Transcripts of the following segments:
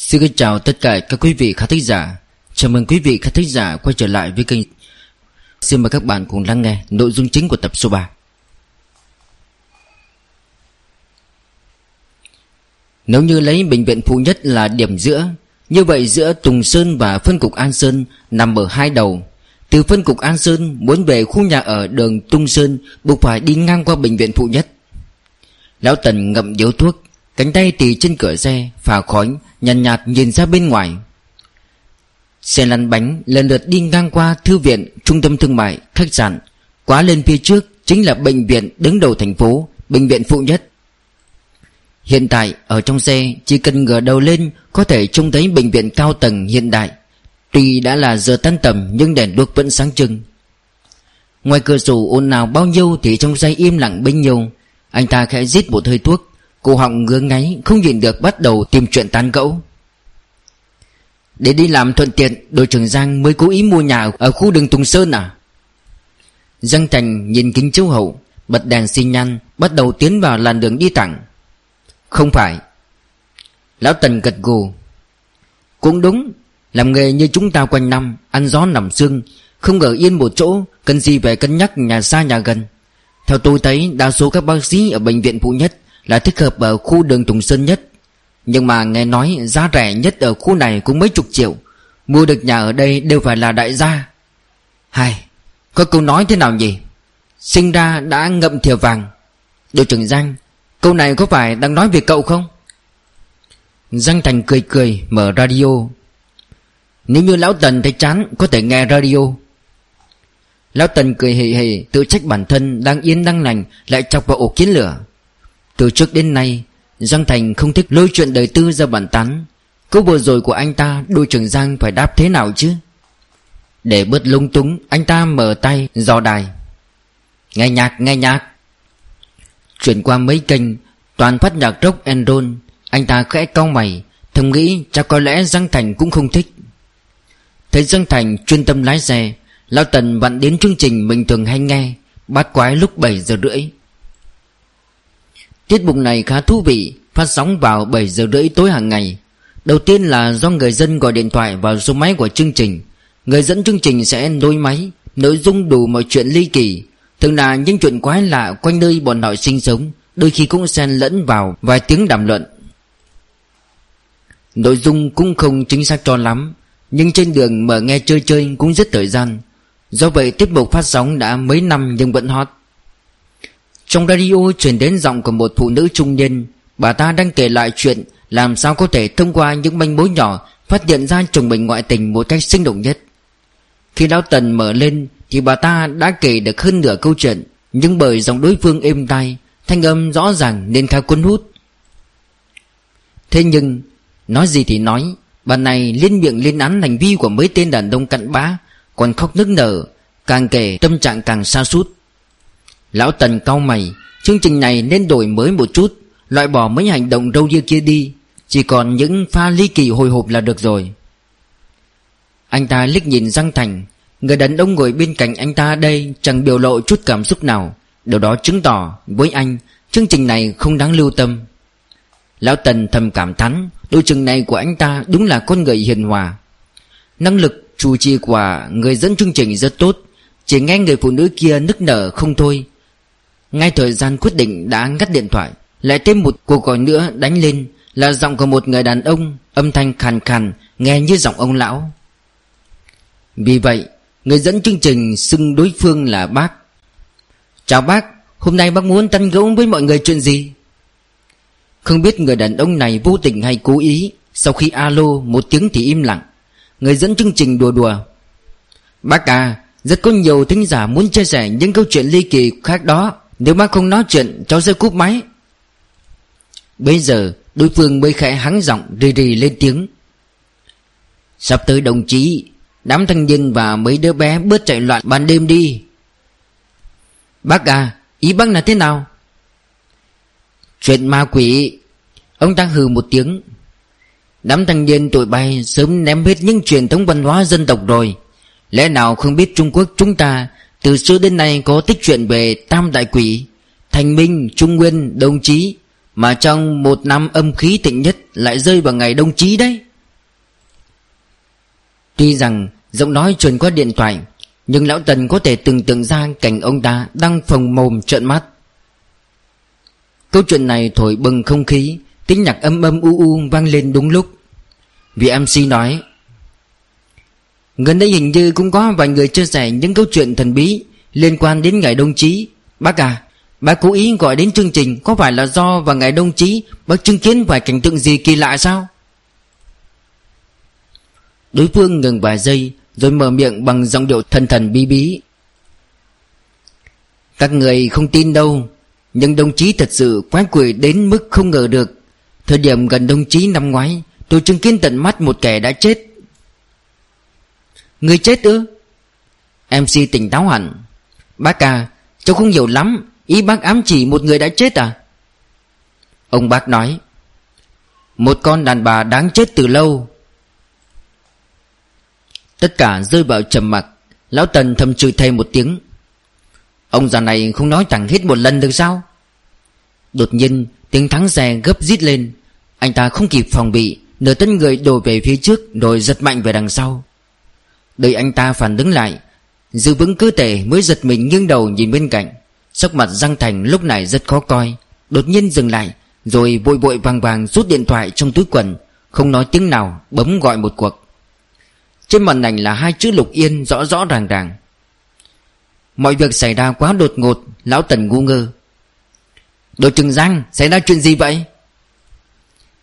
Xin kính chào tất cả các quý vị khán thính giả. Chào mừng quý vị khán thính giả quay trở lại với kênh Xin mời các bạn cùng lắng nghe nội dung chính của tập số 3 Nếu như lấy bệnh viện phụ nhất là điểm giữa, Như vậy giữa Tùng Sơn và phân cục An Sơn nằm ở hai đầu. Từ phân cục An Sơn muốn về khu nhà ở đường Tung Sơn Buộc phải đi ngang qua bệnh viện phụ nhất. Lão Tần ngậm điếu thuốc Cánh tay tì trên cửa xe Phà khói nhàn nhạt, nhạt nhìn ra bên ngoài. Xe lăn bánh lần lượt đi ngang qua thư viện, trung tâm thương mại, khách sạn. Quá lên phía trước chính là bệnh viện đứng đầu thành phố Bệnh viện phụ nhất. Hiện tại ở trong xe chỉ cần ngửa đầu lên Có thể trông thấy bệnh viện cao tầng hiện đại. Tuy đã là giờ tan tầm nhưng đèn đuốc vẫn sáng trưng. Ngoài cửa sổ ồn nào bao nhiêu thì trong xe im lặng bấy nhiêu. Anh ta khẽ rít một hơi thuốc. Cô họng ngứa ngáy, Không nhìn được bắt đầu tìm chuyện tán gẫu. Để đi làm thuận tiện, Đội trưởng Giang mới cố ý mua nhà Ở khu đường Tùng Sơn à? Giang Thành nhìn kính chiếu hậu, Bật đèn xi nhan, Bắt đầu tiến vào làn đường đi thẳng Không phải. Lão Tần gật gù. Cũng đúng, Làm nghề như chúng ta quanh năm, Ăn gió nằm xương Không ở yên một chỗ, Cần gì phải cân nhắc nhà xa nhà gần. Theo tôi thấy, đa số các bác sĩ ở bệnh viện phụ nhất là thích hợp ở khu đường Tùng Sơn nhất. Nhưng mà nghe nói giá rẻ nhất ở khu này cũng mấy chục triệu. Mua được nhà ở đây đều phải là đại gia. Hai Có câu nói thế nào nhỉ? Sinh ra đã ngậm thìa vàng. Đội trưởng Giang, Câu này có phải đang nói về cậu không? Giang Thành cười cười, Mở radio. Nếu như Lão Tần thấy chán, Có thể nghe radio. Lão Tần cười hề hề Tự trách bản thân đang yên đang lành, Lại chọc vào ổ kiến lửa từ trước đến nay, Giang Thành không thích lôi chuyện đời tư ra bản tán. Câu vừa rồi của anh ta, đôi trưởng Giang phải đáp thế nào chứ? Để bớt lung túng, Anh ta mở tay, dò đài. Nghe nhạc nghe nhạc. Chuyển qua mấy kênh, Toàn phát nhạc rock and roll. Anh ta khẽ cau mày, Thầm nghĩ chắc có lẽ Giang Thành cũng không thích. Thấy Giang Thành chuyên tâm lái xe, Lão Tần vặn đến chương trình mình thường hay nghe, Bát quái lúc 7 giờ rưỡi. Tiết mục này khá thú vị, Phát sóng vào 7 giờ rưỡi tối hàng ngày. Đầu tiên là do người dân gọi điện thoại vào số máy của chương trình. Người dẫn chương trình sẽ nối máy, Nội dung đủ mọi chuyện ly kỳ. Thường là những chuyện quái lạ quanh nơi bọn họ sinh sống, Đôi khi cũng xen lẫn vào vài tiếng đàm luận. Nội dung cũng không chính xác cho lắm, Nhưng trên đường mở nghe chơi chơi cũng rất thời gian. Do vậy tiết mục phát sóng đã mấy năm nhưng vẫn hot trong radio truyền đến giọng của một phụ nữ trung niên, Bà ta đang kể lại chuyện Làm sao có thể thông qua những manh mối nhỏ Phát hiện ra chồng mình ngoại tình một cách sinh động nhất. Khi lão Tần mở lên Thì bà ta đã kể được hơn nửa câu chuyện, Nhưng bởi giọng đối phương êm tai, Thanh âm rõ ràng nên khá cuốn hút. Thế nhưng, Nói gì thì nói, Bà này liên miệng lên án hành vi của mấy tên đàn ông cặn bã, Còn khóc nức nở, Càng kể tâm trạng càng xa sút. Lão Tần cau mày, Chương trình này nên đổi mới một chút, Loại bỏ mấy hành động râu ria kia đi, Chỉ còn những pha ly kỳ hồi hộp là được rồi. Anh ta liếc nhìn Giang Thành, Người đàn ông ngồi bên cạnh anh ta đây Chẳng biểu lộ chút cảm xúc nào, Điều đó chứng tỏ với anh, Chương trình này không đáng lưu tâm. Lão Tần thầm cảm thán Đôi chừng này của anh ta đúng là con người hiền hòa. Năng lực, chủ trì của người dẫn chương trình rất tốt, Chỉ nghe người phụ nữ kia nức nở không thôi ngay thời gian quyết định đã ngắt điện thoại, Lại thêm một cuộc gọi nữa đánh lên Là giọng của một người đàn ông Âm thanh khàn khàn, Nghe như giọng ông lão. Vì vậy, Người dẫn chương trình xưng đối phương là bác. Chào bác, Hôm nay bác muốn tăn gấu với mọi người chuyện gì? Không biết người đàn ông này vô tình hay cố ý, Sau khi alo một tiếng thì im lặng. Người dẫn chương trình đùa đùa, Bác à Rất có nhiều thính giả muốn chia sẻ những câu chuyện ly kỳ khác đó nếu bác không nói chuyện, cháu sẽ cúp máy. Bây giờ, đối phương mới khẽ hắng giọng, rì rì lên tiếng. Sắp tới đồng chí, Đám thanh niên và mấy đứa bé bớt chạy loạn ban đêm đi. Bác à Ý bác là thế nào? Chuyện ma quỷ. Ông ta hừ một tiếng. Đám thanh niên tụi bay sớm ném hết những truyền thống văn hóa dân tộc rồi. Lẽ nào không biết Trung Quốc chúng ta từ xưa đến nay có tích chuyện về tam đại quỷ Thành minh, trung nguyên, đông chí Mà trong một năm âm khí tịnh nhất Lại rơi vào ngày đông chí đấy. Tuy rằng giọng nói truyền qua điện thoại Nhưng lão Tần có thể tưởng tượng ra cảnh ông ta đang phồng mồm trợn mắt. Câu chuyện này thổi bừng không khí Tiếng nhạc âm âm u u vang lên đúng lúc. Vị MC nói Gần đây hình như cũng có vài người chia sẻ những câu chuyện thần bí Liên quan đến ngày đồng chí. Bác à Bác cố ý gọi đến chương trình Có phải là do vào ngày đồng chí Bác chứng kiến vài cảnh tượng gì kỳ lạ sao? Đối phương ngừng vài giây Rồi mở miệng bằng giọng điệu thần thần bí bí. Các người không tin đâu, Nhưng đồng chí thật sự quái quỷ đến mức không ngờ được. Thời điểm gần đồng chí năm ngoái, Tôi chứng kiến tận mắt một kẻ đã chết. Người chết ư? MC tỉnh táo hẳn. Bác à Cháu không hiểu lắm, Ý bác ám chỉ một người đã chết à? Ông bác nói, Một con đàn bà đáng chết từ lâu. Tất cả rơi vào trầm mặc, Lão Tần thầm chửi thề một tiếng. Ông già này không nói chẳng hết một lần được sao? Đột nhiên, tiếng thắng xe gấp rít lên. Anh ta không kịp phòng bị, Nửa tân người đổ về phía trước, Rồi giật mạnh về đằng sau. Đợi anh ta phản đứng lại Giữ vững cơ thể mới giật mình nghiêng đầu nhìn bên cạnh. Sắc mặt Giang Thành lúc này rất khó coi. Đột nhiên dừng lại, Rồi vội vội vàng vàng rút điện thoại trong túi quần, Không nói tiếng nào, Bấm gọi một cuộc. Trên màn ảnh là hai chữ Lục Yên rõ rõ ràng ràng. Mọi việc xảy ra quá đột ngột, Lão Tần ngu ngơ. Đội trưởng Giang, xảy ra chuyện gì vậy?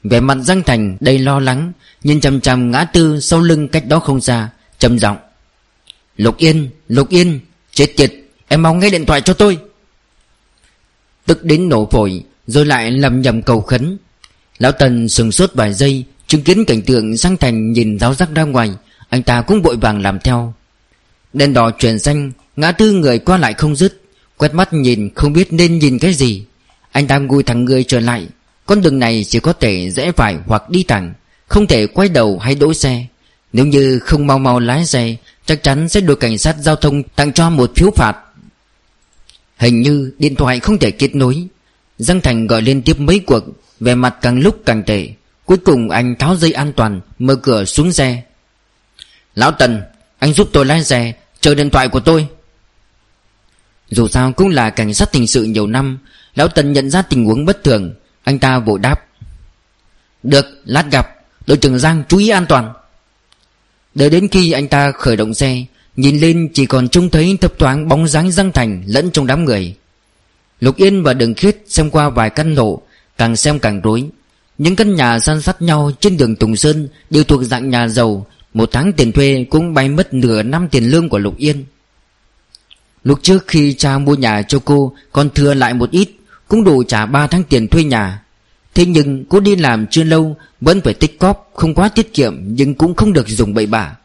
Vẻ mặt Giang Thành đầy lo lắng, Nhìn chằm chằm ngã tư sau lưng cách đó không xa trầm giọng, Lục Yên Lục Yên, Chết tiệt, Em mau nghe điện thoại cho tôi. Tức đến nổ phổi, Rồi lại lầm nhầm cầu khấn. Lão Tần sừng sốt vài giây, Chứng kiến cảnh tượng sang Thành nhìn giáo giác ra ngoài, Anh ta cũng vội vàng làm theo. Đèn đỏ chuyển xanh, Ngã tư người qua lại không dứt, Quét mắt nhìn không biết nên nhìn cái gì. Anh ta ngồi thẳng người trở lại, Con đường này chỉ có thể rẽ phải hoặc đi thẳng, Không thể quay đầu hay đỗ xe. Nếu như không mau mau lái xe, Chắc chắn sẽ được cảnh sát giao thông tặng cho một phiếu phạt. Hình như điện thoại không thể kết nối. Giang Thành gọi liên tiếp mấy cuộc Về mặt càng lúc càng tệ. Cuối cùng anh tháo dây an toàn, Mở cửa xuống xe. Lão Tần, Anh giúp tôi lái xe, Chờ điện thoại của tôi. Dù sao cũng là cảnh sát hình sự nhiều năm, Lão Tần nhận ra tình huống bất thường. Anh ta vội đáp, Được, lát gặp. Đội trưởng Giang chú ý an toàn. Đợi đến khi anh ta khởi động xe, Nhìn lên chỉ còn trông thấy thấp thoáng bóng dáng Giang Thành lẫn trong đám người. Lục Yên và Đường Khiết xem qua vài căn hộ, Càng xem càng rối. Những căn nhà san sát nhau trên đường Tùng Sơn Đều thuộc dạng nhà giàu, Một tháng tiền thuê cũng bay mất nửa năm tiền lương của Lục Yên. Lúc trước khi cha mua nhà cho cô, Còn thừa lại một ít, Cũng đủ trả 3 tháng tiền thuê nhà. Thế nhưng cô đi làm chưa lâu, Vẫn phải tích cóp, Không quá tiết kiệm, Nhưng cũng không được dùng bậy bạ.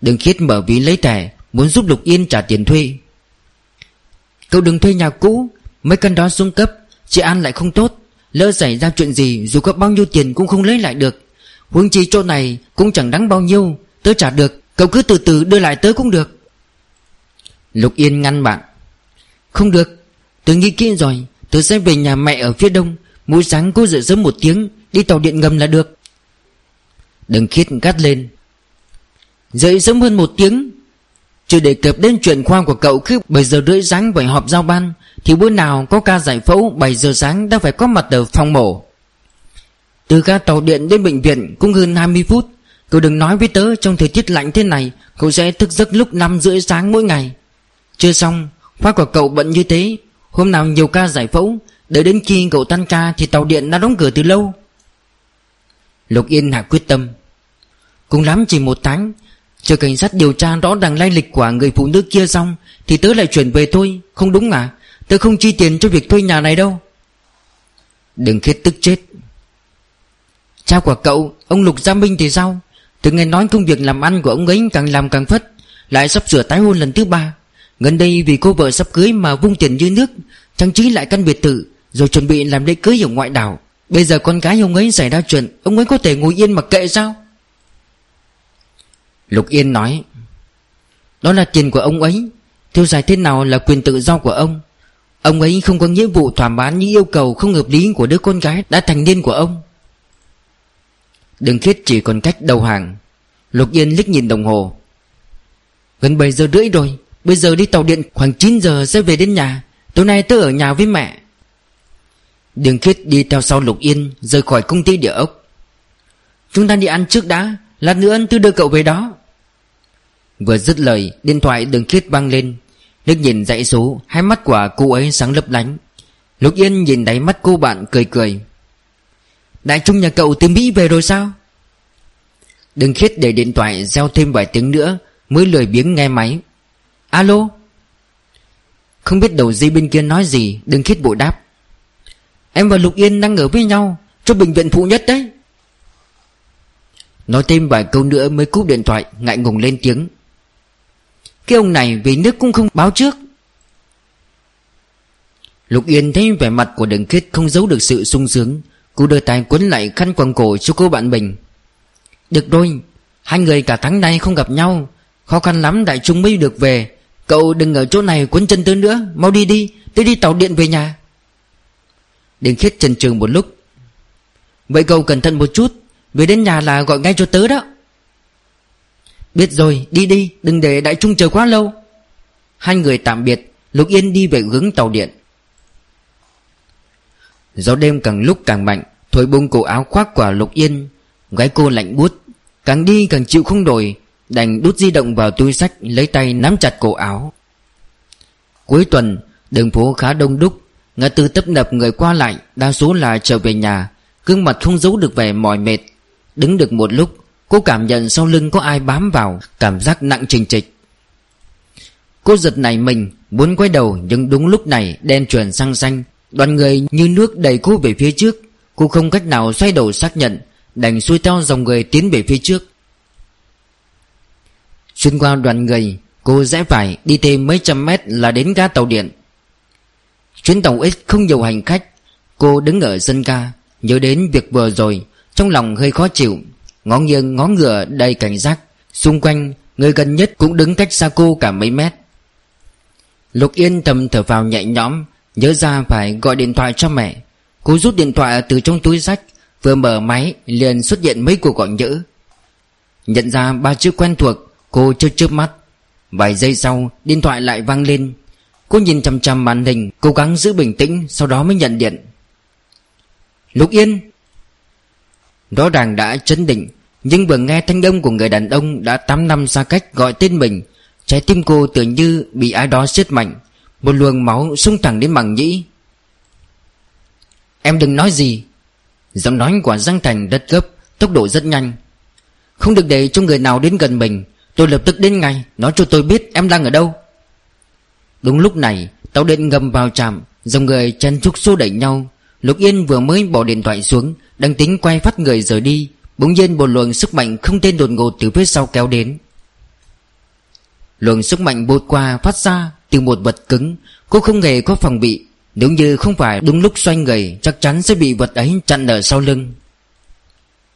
Đừng khiết mở ví lấy thẻ Muốn giúp Lục Yên trả tiền thuê. Cậu đừng thuê nhà cũ, Mấy căn đó xuống cấp, Chị An lại không tốt. Lỡ xảy ra chuyện gì, Dù có bao nhiêu tiền cũng không lấy lại được. Huống chi chỗ này cũng chẳng đáng bao nhiêu, Tớ trả được, Cậu cứ từ từ đưa lại tớ cũng được. Lục Yên ngăn bạn. Không được, Tớ nghĩ kỹ rồi, Tớ sẽ về nhà mẹ ở phía đông. Mỗi sáng cô dậy sớm một tiếng, Đi tàu điện ngầm là được. Đừng khiết gắt lên. Dậy sớm hơn một tiếng, Chưa đề cập đến chuyện khoa của cậu Cứ 7 giờ rưỡi sáng phải họp giao ban, Thì bữa nào có ca giải phẫu 7 giờ sáng đã phải có mặt ở phòng mổ. Từ ga tàu điện đến bệnh viện Cũng hơn 20 phút. Cậu đừng nói với tớ trong thời tiết lạnh thế này, Cậu sẽ thức giấc lúc 5 rưỡi sáng mỗi ngày. Chưa xong, Khoa của cậu bận như thế. Hôm nào nhiều ca giải phẫu Đợi đến khi cậu tan ca Thì tàu điện đã đóng cửa từ lâu. Lục Yên hạ quyết tâm. Cũng lắm chỉ một tháng, Chờ cảnh sát điều tra rõ ràng lai lịch của người phụ nữ kia xong Thì tớ lại chuyển về thôi, Không đúng à Tớ không chi tiền cho việc thuê nhà này đâu. Đừng khiết tức chết. Cha của cậu, Ông Lục Gia Minh thì sao? Từ nghe nói công việc làm ăn của ông ấy càng làm càng phất, Lại sắp sửa tái hôn lần thứ ba. Gần đây vì cô vợ sắp cưới mà vung tiền như nước, Trang trí lại căn biệt thự rồi chuẩn bị làm lễ cưới ở ngoại đảo. Bây giờ con gái ông ấy xảy ra chuyện, Ông ấy có thể ngồi yên mặc kệ sao? Lục Yên nói, Đó là tiền của ông ấy. Theo giải thế nào là quyền tự do của ông. Ông ấy không có nghĩa vụ thỏa mãn những yêu cầu không hợp lý của đứa con gái đã thành niên của ông. Đừng khiết chỉ còn cách đầu hàng. Lục Yên liếc nhìn đồng hồ. Gần 7 giờ rưỡi rồi. Bây giờ đi tàu điện khoảng 9 giờ sẽ về đến nhà. Tối nay tớ ở nhà với mẹ. Đường Khiết đi theo sau Lục Yên, Rời khỏi công ty địa ốc. Chúng ta đi ăn trước đã, Lát nữa tôi đưa cậu về đó. Vừa dứt lời, Điện thoại đường Khiết vang lên. Nước nhìn dãy số, Hai mắt của cô ấy sáng lấp lánh. Lục Yên nhìn đáy mắt cô bạn cười cười. Đại trung nhà cậu từ Mỹ về rồi sao? Đừng khiết để điện thoại Gieo thêm vài tiếng nữa, Mới lười biếng nghe máy. Alo? Không biết đầu dây bên kia nói gì Đừng khiết bộ đáp. Em và Lục Yên đang ở với nhau Cho bệnh viện phụ nhất đấy. Nói thêm vài câu nữa mới cúp điện thoại, Ngại ngùng lên tiếng. Cái ông này về nước cũng không báo trước. Lục Yên thấy vẻ mặt của đường kết không giấu được sự sung sướng Cô đưa tay quấn lại khăn quàng cổ cho cô bạn mình. Được rồi, Hai người cả tháng nay không gặp nhau, Khó khăn lắm đại trung mới được về. Cậu đừng ở chỗ này quấn chân tớ nữa, Mau đi đi Tớ đi tàu điện về nhà. Đường khiết chần chừ một lúc. Vậy cậu cẩn thận một chút, Về đến nhà là gọi ngay cho tớ đó. Biết rồi, đi đi, Đừng để đại trung chờ quá lâu. Hai người tạm biệt, Lục Yên đi về hướng tàu điện. Gió đêm càng lúc càng mạnh, Thổi bung cổ áo khoác của Lục Yên, Gái cô lạnh buốt. Càng đi càng chịu không nổi, Đành đút di động vào túi sách, Lấy tay nắm chặt cổ áo. Cuối tuần, Đường phố khá đông đúc Ngã tư tấp nập người qua lại, Đa số là trở về nhà. Gương mặt không giấu được vẻ mỏi mệt. Đứng được một lúc, Cô cảm nhận sau lưng có ai bám vào, Cảm giác nặng trình trịch. Cô giật nảy mình, Muốn quay đầu, nhưng đúng lúc này, Đen chuyển sang xanh. Đoàn người như nước đẩy cô về phía trước. Cô không cách nào xoay đầu xác nhận, Đành xuôi theo dòng người tiến về phía trước. Xuyên qua đoàn người, Cô rẽ phải, đi thêm mấy trăm mét là đến ga tàu điện. Chuyến tàu X không nhiều hành khách. Cô đứng ở sân ga, Nhớ đến việc vừa rồi, Trong lòng hơi khó chịu. Ngó nghiêng, ngó ngựa đầy cảnh giác. Xung quanh người gần nhất cũng đứng cách xa cô cả mấy mét. Lục Yên thầm thở vào nhẹ nhõm, Nhớ ra phải gọi điện thoại cho mẹ. Cô rút điện thoại từ trong túi sách Vừa mở máy, liền xuất hiện mấy cuộc gọi nhỡ. Nhận ra ba chữ quen thuộc, Cô chớp chớp mắt. Vài giây sau, điện thoại lại vang lên. Cô nhìn chăm chăm màn hình, Cố gắng giữ bình tĩnh, Sau đó mới nhận điện. Lục Yên. Rõ ràng đã chấn định, Nhưng vừa nghe thanh âm của người đàn ông Đã 8 năm xa cách gọi tên mình, Trái tim cô tưởng như bị ai đó siết mạnh, Một luồng máu sung thẳng đến màng nhĩ. Em đừng nói gì. Giọng nói của Giang Thành rất gấp, Tốc độ rất nhanh. Không được để cho người nào đến gần mình, Tôi lập tức đến ngay, Nói cho tôi biết em đang ở đâu. Đúng lúc này, Tàu điện ngầm vào trạm, Dòng người chen chúc xô đẩy nhau. Lục Yên vừa mới bỏ điện thoại xuống, Đang tính quay phát người rời đi. Bỗng nhiên một luồng sức mạnh không tên đột ngột từ phía sau kéo đến. Luồng sức mạnh bột qua phát ra từ một vật cứng Cô không hề có phòng bị. Nếu như không phải đúng lúc xoay người, Chắc chắn sẽ bị vật ấy chặn ở sau lưng.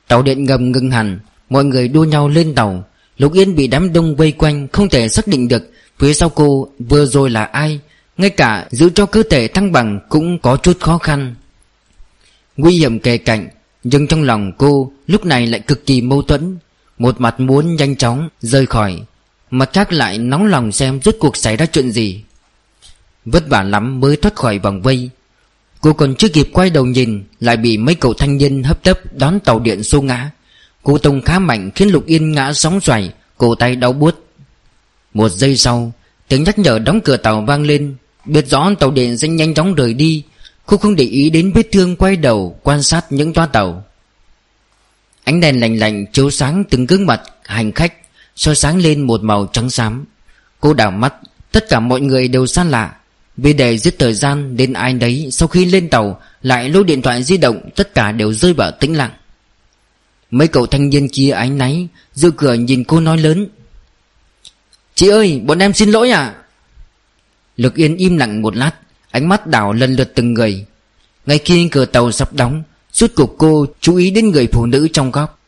Tàu điện ngầm ngừng hẳn, Mọi người đua nhau lên tàu. Lục Yên bị đám đông vây quanh Không thể xác định được Phía sau cô, vừa rồi là ai? Ngay cả giữ cho cơ thể thăng bằng Cũng có chút khó khăn. Nguy hiểm kề cạnh, Nhưng trong lòng cô, lúc này lại cực kỳ mâu thuẫn. Một mặt muốn nhanh chóng rời khỏi, Mặt khác lại nóng lòng xem rốt cuộc xảy ra chuyện gì. Vất vả lắm mới thoát khỏi vòng vây. Cô còn chưa kịp quay đầu nhìn, Lại bị mấy cậu thanh niên hấp tấp đón tàu điện xô ngã. Cô tông khá mạnh khiến Lục Yên ngã sóng xoài, Cổ tay đau buốt. Một giây sau, Tiếng nhắc nhở đóng cửa tàu vang lên. Biết rõ tàu điện sẽ nhanh chóng rời đi, Cô không để ý đến vết thương quay đầu Quan sát những toa tàu. Ánh đèn lành lành chiếu sáng từng gương mặt hành khách, soi sáng lên một màu trắng xám. Cô đảo mắt, Tất cả mọi người đều xa lạ. Vì để giết thời gian đến ai đấy Sau khi lên tàu, Lại lôi điện thoại di động, Tất cả đều rơi vào tĩnh lặng. Mấy cậu thanh niên kia ánh náy Dự cửa nhìn cô nói lớn Chị ơi, bọn em xin lỗi à Lực Yên im lặng một lát, Ánh mắt đảo lần lượt từng người. Ngay khi cửa tàu sắp đóng, Suốt cuộc cô chú ý đến người phụ nữ trong góc.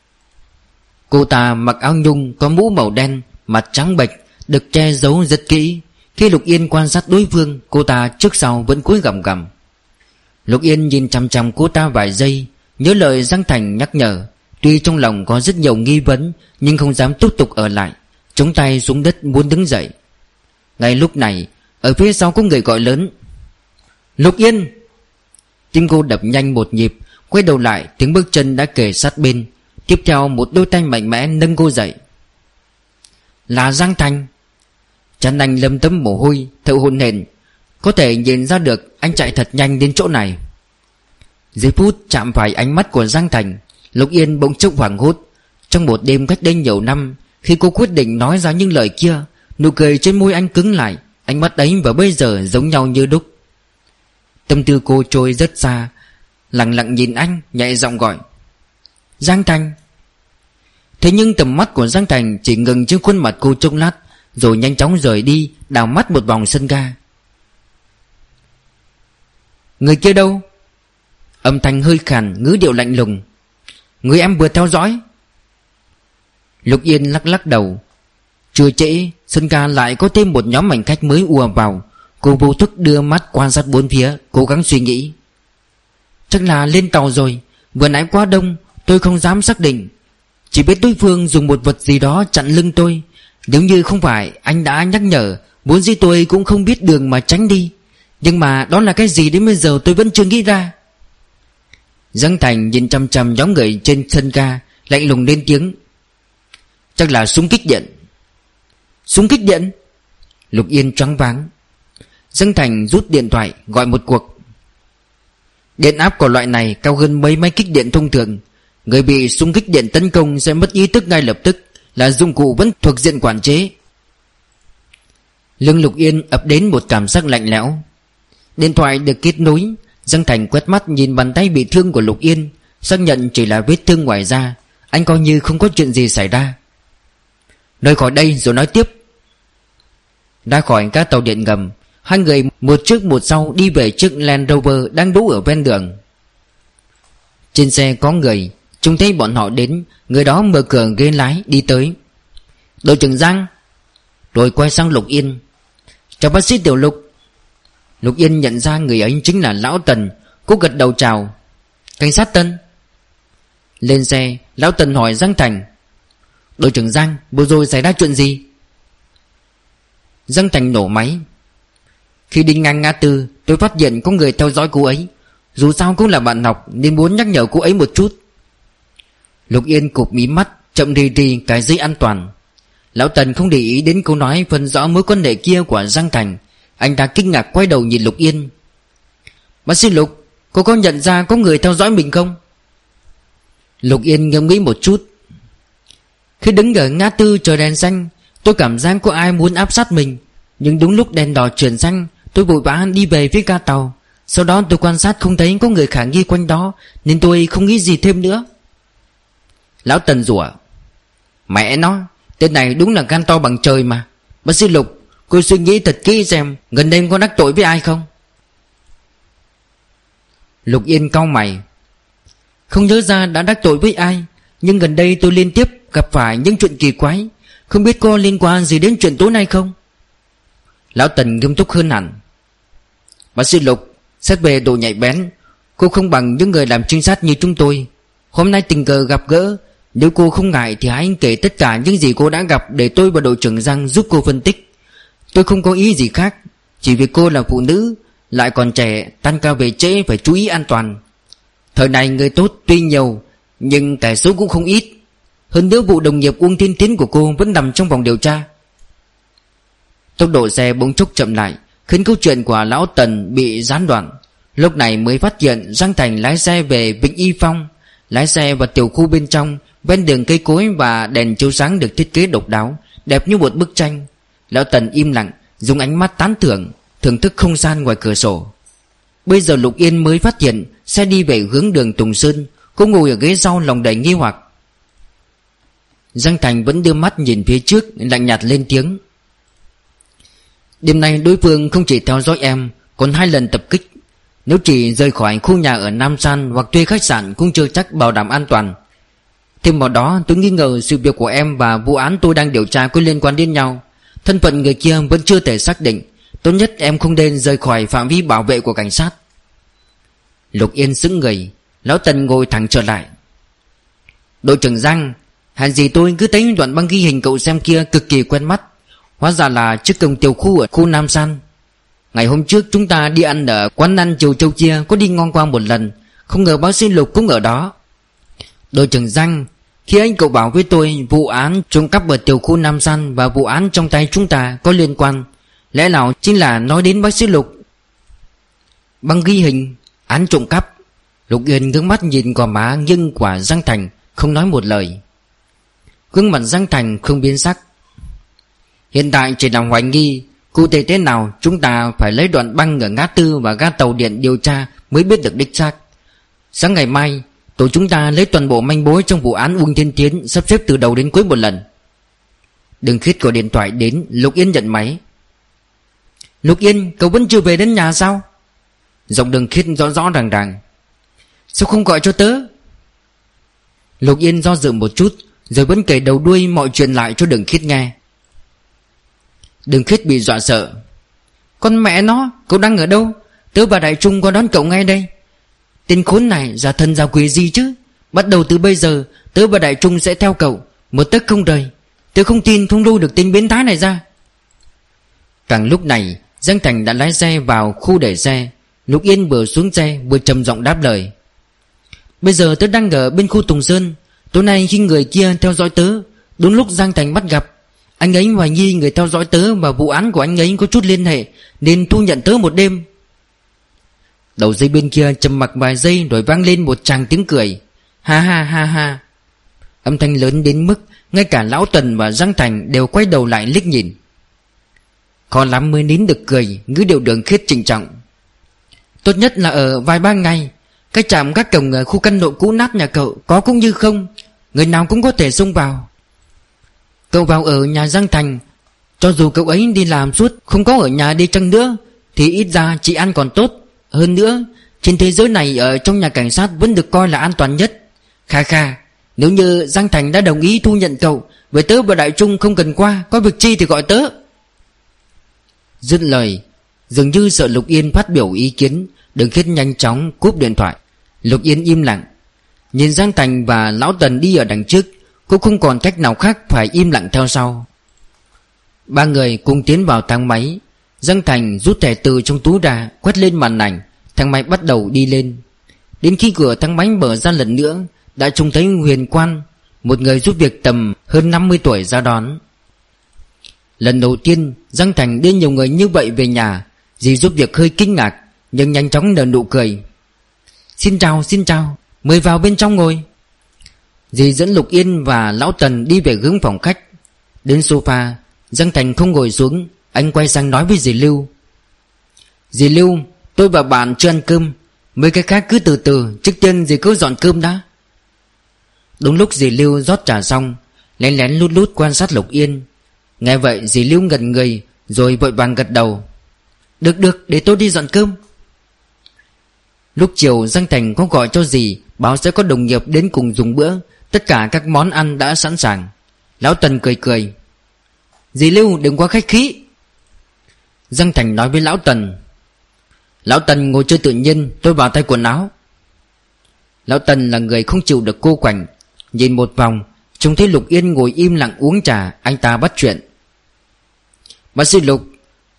Cô ta mặc áo nhung có mũ màu đen, Mặt trắng bệch, Được che giấu rất kỹ. Khi Lục Yên quan sát đối phương, Cô ta trước sau vẫn cúi gầm gầm Lục Yên nhìn chăm chăm cô ta vài giây, Nhớ lời Giang Thành nhắc nhở. Tuy trong lòng có rất nhiều nghi vấn, Nhưng không dám tiếp tục ở lại. Chống tay xuống đất muốn đứng dậy. Ngay lúc này, Ở phía sau có người gọi lớn. Lục Yên! Tim cô đập nhanh một nhịp, Quay đầu lại, tiếng bước chân đã kề sát bên. Tiếp theo, một đôi tay mạnh mẽ nâng cô dậy. Là Giang Thành. Chắn anh lâm tấm mồ hôi Thợ hôn hển. Có thể nhìn ra được anh chạy thật nhanh đến chỗ này. Giây phút chạm phải ánh mắt của Giang Thành, Lục Yên bỗng chốc hoảng hốt. Trong một đêm cách đây nhiều năm khi cô quyết định nói ra những lời kia, Nụ cười trên môi anh cứng lại, Ánh mắt ấy và bây giờ giống nhau như đúc. Tâm tư cô trôi rất xa, Lặng lặng nhìn anh, Nhẹ giọng gọi. Giang Thành. Thế nhưng tầm mắt của Giang Thành Chỉ ngừng trên khuôn mặt cô trông lát, Rồi nhanh chóng rời đi, Đào mắt một vòng sân ga. Người kia đâu? Âm thanh hơi khàn, ngữ điệu lạnh lùng. Người em vừa theo dõi. Lục Yên lắc lắc đầu. Chưa trễ, Sân ca lại có thêm một nhóm mảnh khách mới ùa vào. Cô vô thức đưa mắt quan sát bốn phía, Cố gắng suy nghĩ. Chắc là lên tàu rồi. Vừa nãy quá đông, Tôi không dám xác định. Chỉ biết đối phương dùng một vật gì đó chặn lưng tôi. Nếu như không phải anh đã nhắc nhở Muốn gì tôi cũng không biết đường mà tránh đi. Nhưng mà đó là cái gì đến bây giờ tôi vẫn chưa nghĩ ra. Giang Thành nhìn chăm chăm nhóm người trên sân ca Lạnh lùng lên tiếng. Chắc là súng kích điện. Súng kích điện? Lục Yên trắng váng. Giang Thành rút điện thoại, gọi một cuộc. Điện áp của loại này cao hơn mấy máy kích điện thông thường. Người bị súng kích điện tấn công sẽ mất ý thức ngay lập tức Là dụng cụ vẫn thuộc diện quản chế. Lưng Lục Yên ập đến một cảm giác lạnh lẽo. Điện thoại được kết nối, Giang Thành quét mắt nhìn bàn tay bị thương của Lục Yên, Xác nhận chỉ là vết thương ngoài da. Anh coi như không có chuyện gì xảy ra nơi khỏi đây rồi nói tiếp. Đã khỏi các tàu điện ngầm, Hai người một trước một sau đi về chiếc Land Rover đang đỗ ở ven đường. Trên xe có người Chúng thấy bọn họ đến, Người đó mở cửa ghế lái đi tới. Đội trưởng Giang. Rồi quay sang Lục Yên. Chào bác sĩ Tiểu Lục. Lục Yên nhận ra người ấy chính là Lão Tần, Cô gật đầu chào. Cảnh sát Tân. Lên xe, Lão Tần hỏi Giang Thành. Đội trưởng Giang, Vừa rồi xảy ra chuyện gì? Giang Thành nổ máy. Khi đi ngang ngã tư, Tôi phát hiện có người theo dõi cô ấy. Dù sao cũng là bạn học, Nên muốn nhắc nhở cô ấy một chút. Lục Yên cụp mí mắt, Chậm đi đi cái dây an toàn. Lão Tần không để ý đến câu nói phân rõ mối quan hệ kia của Giang Thành. Anh ta kinh ngạc quay đầu nhìn Lục Yên. Bác sĩ Lục, Cô có nhận ra có người theo dõi mình không? Lục Yên ngẫm nghĩ một chút. Khi đứng ở ngã tư chờ đèn xanh, Tôi cảm giác có ai muốn áp sát mình. Nhưng đúng lúc đèn đỏ chuyển xanh, Tôi vội vã đi về phía ga tàu. Sau đó tôi quan sát không thấy có người khả nghi quanh đó, Nên tôi không nghĩ gì thêm nữa. Lão Tần rủa, Mẹ nó, Tên này đúng là gan to bằng trời mà. Bác sĩ Lục, Cô suy nghĩ thật kỹ xem Gần đây có đắc tội với ai không? Lục Yên cau mày, Không nhớ ra đã đắc tội với ai, Nhưng gần đây tôi liên tiếp gặp phải những chuyện kỳ quái. Không biết có liên quan gì đến chuyện tối nay không? Lão Tần nghiêm túc hơn hẳn. Bác sĩ Lục, Xét về độ nhạy bén, Cô không bằng những người làm trinh sát như chúng tôi. Hôm nay tình cờ gặp gỡ, Nếu cô không ngại thì hãy kể tất cả những gì cô đã gặp Để tôi và đội trưởng Giang giúp cô phân tích. Tôi không có ý gì khác, Chỉ vì cô là phụ nữ, Lại còn trẻ, Tan ca về trễ phải chú ý an toàn. Thời này người tốt tuy nhiều, Nhưng kẻ xấu cũng không ít. Hơn nữa vụ đồng nghiệp Uông Thiên Tiến của cô Vẫn nằm trong vòng điều tra. Tốc độ xe bỗng chốc chậm lại, Khiến câu chuyện của Lão Tần bị gián đoạn. Lúc này mới phát hiện Giang Thành lái xe về Vịnh Y Phong, Lái xe vào tiểu khu bên trong, Ven đường cây cối và đèn chiếu sáng được thiết kế độc đáo, Đẹp như một bức tranh. Lão Tần im lặng, Dùng ánh mắt tán thưởng Thưởng thức không gian ngoài cửa sổ. Bây giờ Lục Yên mới phát hiện Xe đi về hướng đường Tùng Sơn, Cô ngồi ở ghế sau lòng đầy nghi hoặc. Giang Thành vẫn đưa mắt nhìn phía trước, Lạnh nhạt lên tiếng. Đêm nay đối phương không chỉ theo dõi em, Còn hai lần tập kích. Nếu chỉ rời khỏi khu nhà ở Nam San Hoặc thuê khách sạn cũng chưa chắc bảo đảm an toàn. Thêm vào đó, tôi nghi ngờ sự việc của em Và vụ án tôi đang điều tra có liên quan đến nhau. Thân phận người kia vẫn chưa thể xác định. Tốt nhất em không nên rời khỏi phạm vi bảo vệ của cảnh sát. Lục Yên xứng người, Lão Tần ngồi thẳng trở lại. Đội trưởng Giang Hàng gì tôi cứ thấy đoạn băng ghi hình cậu xem kia cực kỳ quen mắt. Hóa ra là trước cổng tiểu khu ở khu Nam San. Ngày hôm trước chúng ta đi ăn ở quán ăn chiều châu chia Có đi ngon qua một lần. Không ngờ bác sĩ Lục cũng ở đó. Đội trưởng Giang, Khi anh cậu bảo với tôi Vụ án trộm cắp ở tiểu khu Nam San Và vụ án trong tay chúng ta có liên quan, Lẽ nào chính là nói đến bác sĩ Lục? Băng ghi hình, Án trộm cắp. Lục Yên ngước mắt nhìn gò má nghiêng quả Giang Thành, Không nói một lời. Gương mặt Giang Thành không biến sắc. Hiện tại chỉ là hoài nghi, Cụ thể thế nào chúng ta phải lấy đoạn băng ở ngã tư và ga tàu điện điều tra mới biết được đích xác. Sáng ngày mai, Tổ chúng ta lấy toàn bộ manh mối trong vụ án Uông Thiên Tiến Sắp xếp từ đầu đến cuối một lần. Đừng khít gọi điện thoại đến, Lục Yên nhận máy. Lục Yên, cậu vẫn chưa về đến nhà sao? Giọng đường khít rõ rõ ràng ràng. Sao không gọi cho tớ? Lục Yên do dự một chút rồi vẫn kể đầu đuôi mọi chuyện lại cho đường khiết nghe. Đường khiết bị dọa sợ. Con mẹ nó, Cậu đang ở đâu? Tớ và Đại Trung có đón cậu ngay đây. Tên khốn này giả thân giả quỷ gì chứ? Bắt đầu từ bây giờ, Tớ và Đại Trung sẽ theo cậu. Một tấc không rời. Tớ không tin không lôi được tên biến thái này ra. Càng lúc này, Giang Thành đã lái xe vào khu để xe. Lục Yên vừa xuống xe, vừa trầm giọng đáp lời. Bây giờ tớ đang ở bên khu Tùng Sơn. Tối nay khi người kia theo dõi tớ, Đúng lúc Giang Thành bắt gặp, Anh ấy hoài nghi người theo dõi tớ Và vụ án của anh ấy có chút liên hệ, Nên thu nhận tớ một đêm. Đầu dây bên kia trầm mặc vài giây Rồi vang lên một tràng tiếng cười. Ha ha ha ha. Âm thanh lớn đến mức Ngay cả Lão Tần và Giang Thành đều quay đầu lại liếc nhìn. Khó lắm mới nín được cười, Ngữ điệu đường khiết trịnh trọng. Tốt nhất là ở vài ba ngày cái trạm các cổng ở khu căn hộ cũ nát nhà cậu Có cũng như không? Người nào cũng có thể xông vào. Cậu vào ở nhà Giang Thành. Cho dù cậu ấy đi làm suốt, Không có ở nhà đi chăng nữa, Thì ít ra chị ăn còn tốt. Hơn nữa, Trên thế giới này ở trong nhà cảnh sát Vẫn được coi là an toàn nhất. Kha kha, Nếu như Giang Thành đã đồng ý thu nhận cậu, Với tớ và Đại Trung không cần qua, Có việc chi thì gọi tớ. Dứt lời, Dường như sợ Lục Yên phát biểu ý kiến Đường khiết nhanh chóng, cúp điện thoại. Lục Yên im lặng. Nhìn Giang Thành và Lão Tần đi ở đằng trước, Cô không còn cách nào khác phải im lặng theo sau. Ba người cùng tiến vào thang máy. Giang Thành rút thẻ từ trong túi ra, Quét lên màn ảnh. Thang máy bắt đầu đi lên. Đến khi cửa thang máy mở ra lần nữa, Đã trông thấy Huyền Quan, Một người giúp việc tầm hơn 50 tuổi ra đón. Lần đầu tiên, Giang Thành đưa nhiều người như vậy về nhà Dì giúp việc hơi kinh ngạc. Nhưng nhanh chóng nở nụ cười. Xin chào xin chào, Mời vào bên trong ngồi. Dì dẫn Lục Yên và Lão Tần đi về hướng phòng khách. Đến sofa, Giang Thành không ngồi xuống, Anh quay sang nói với dì Lưu. Dì Lưu, Tôi và bạn chưa ăn cơm. Mấy cái khác cứ từ từ, Trước tiên dì cứ dọn cơm đã. Đúng lúc dì Lưu rót trà xong, Lén lén lút lút quan sát Lục Yên. Nghe vậy, dì Lưu ngẩn người, Rồi vội vàng gật đầu. Được được, để tôi đi dọn cơm. Lúc chiều, Giang Thành có gọi cho gì Báo sẽ có đồng nghiệp đến cùng dùng bữa. Tất cả các món ăn đã sẵn sàng. Lão Tần cười cười. Dì Lưu, đừng quá khách khí. Giang Thành nói với Lão Tần. Lão Tần ngồi chơi tự nhiên, Tôi vào tay quần áo. Lão Tần là người không chịu được cô quạnh. Nhìn một vòng, Trông thấy Lục Yên ngồi im lặng uống trà, Anh ta bắt chuyện. Bác sĩ Lục,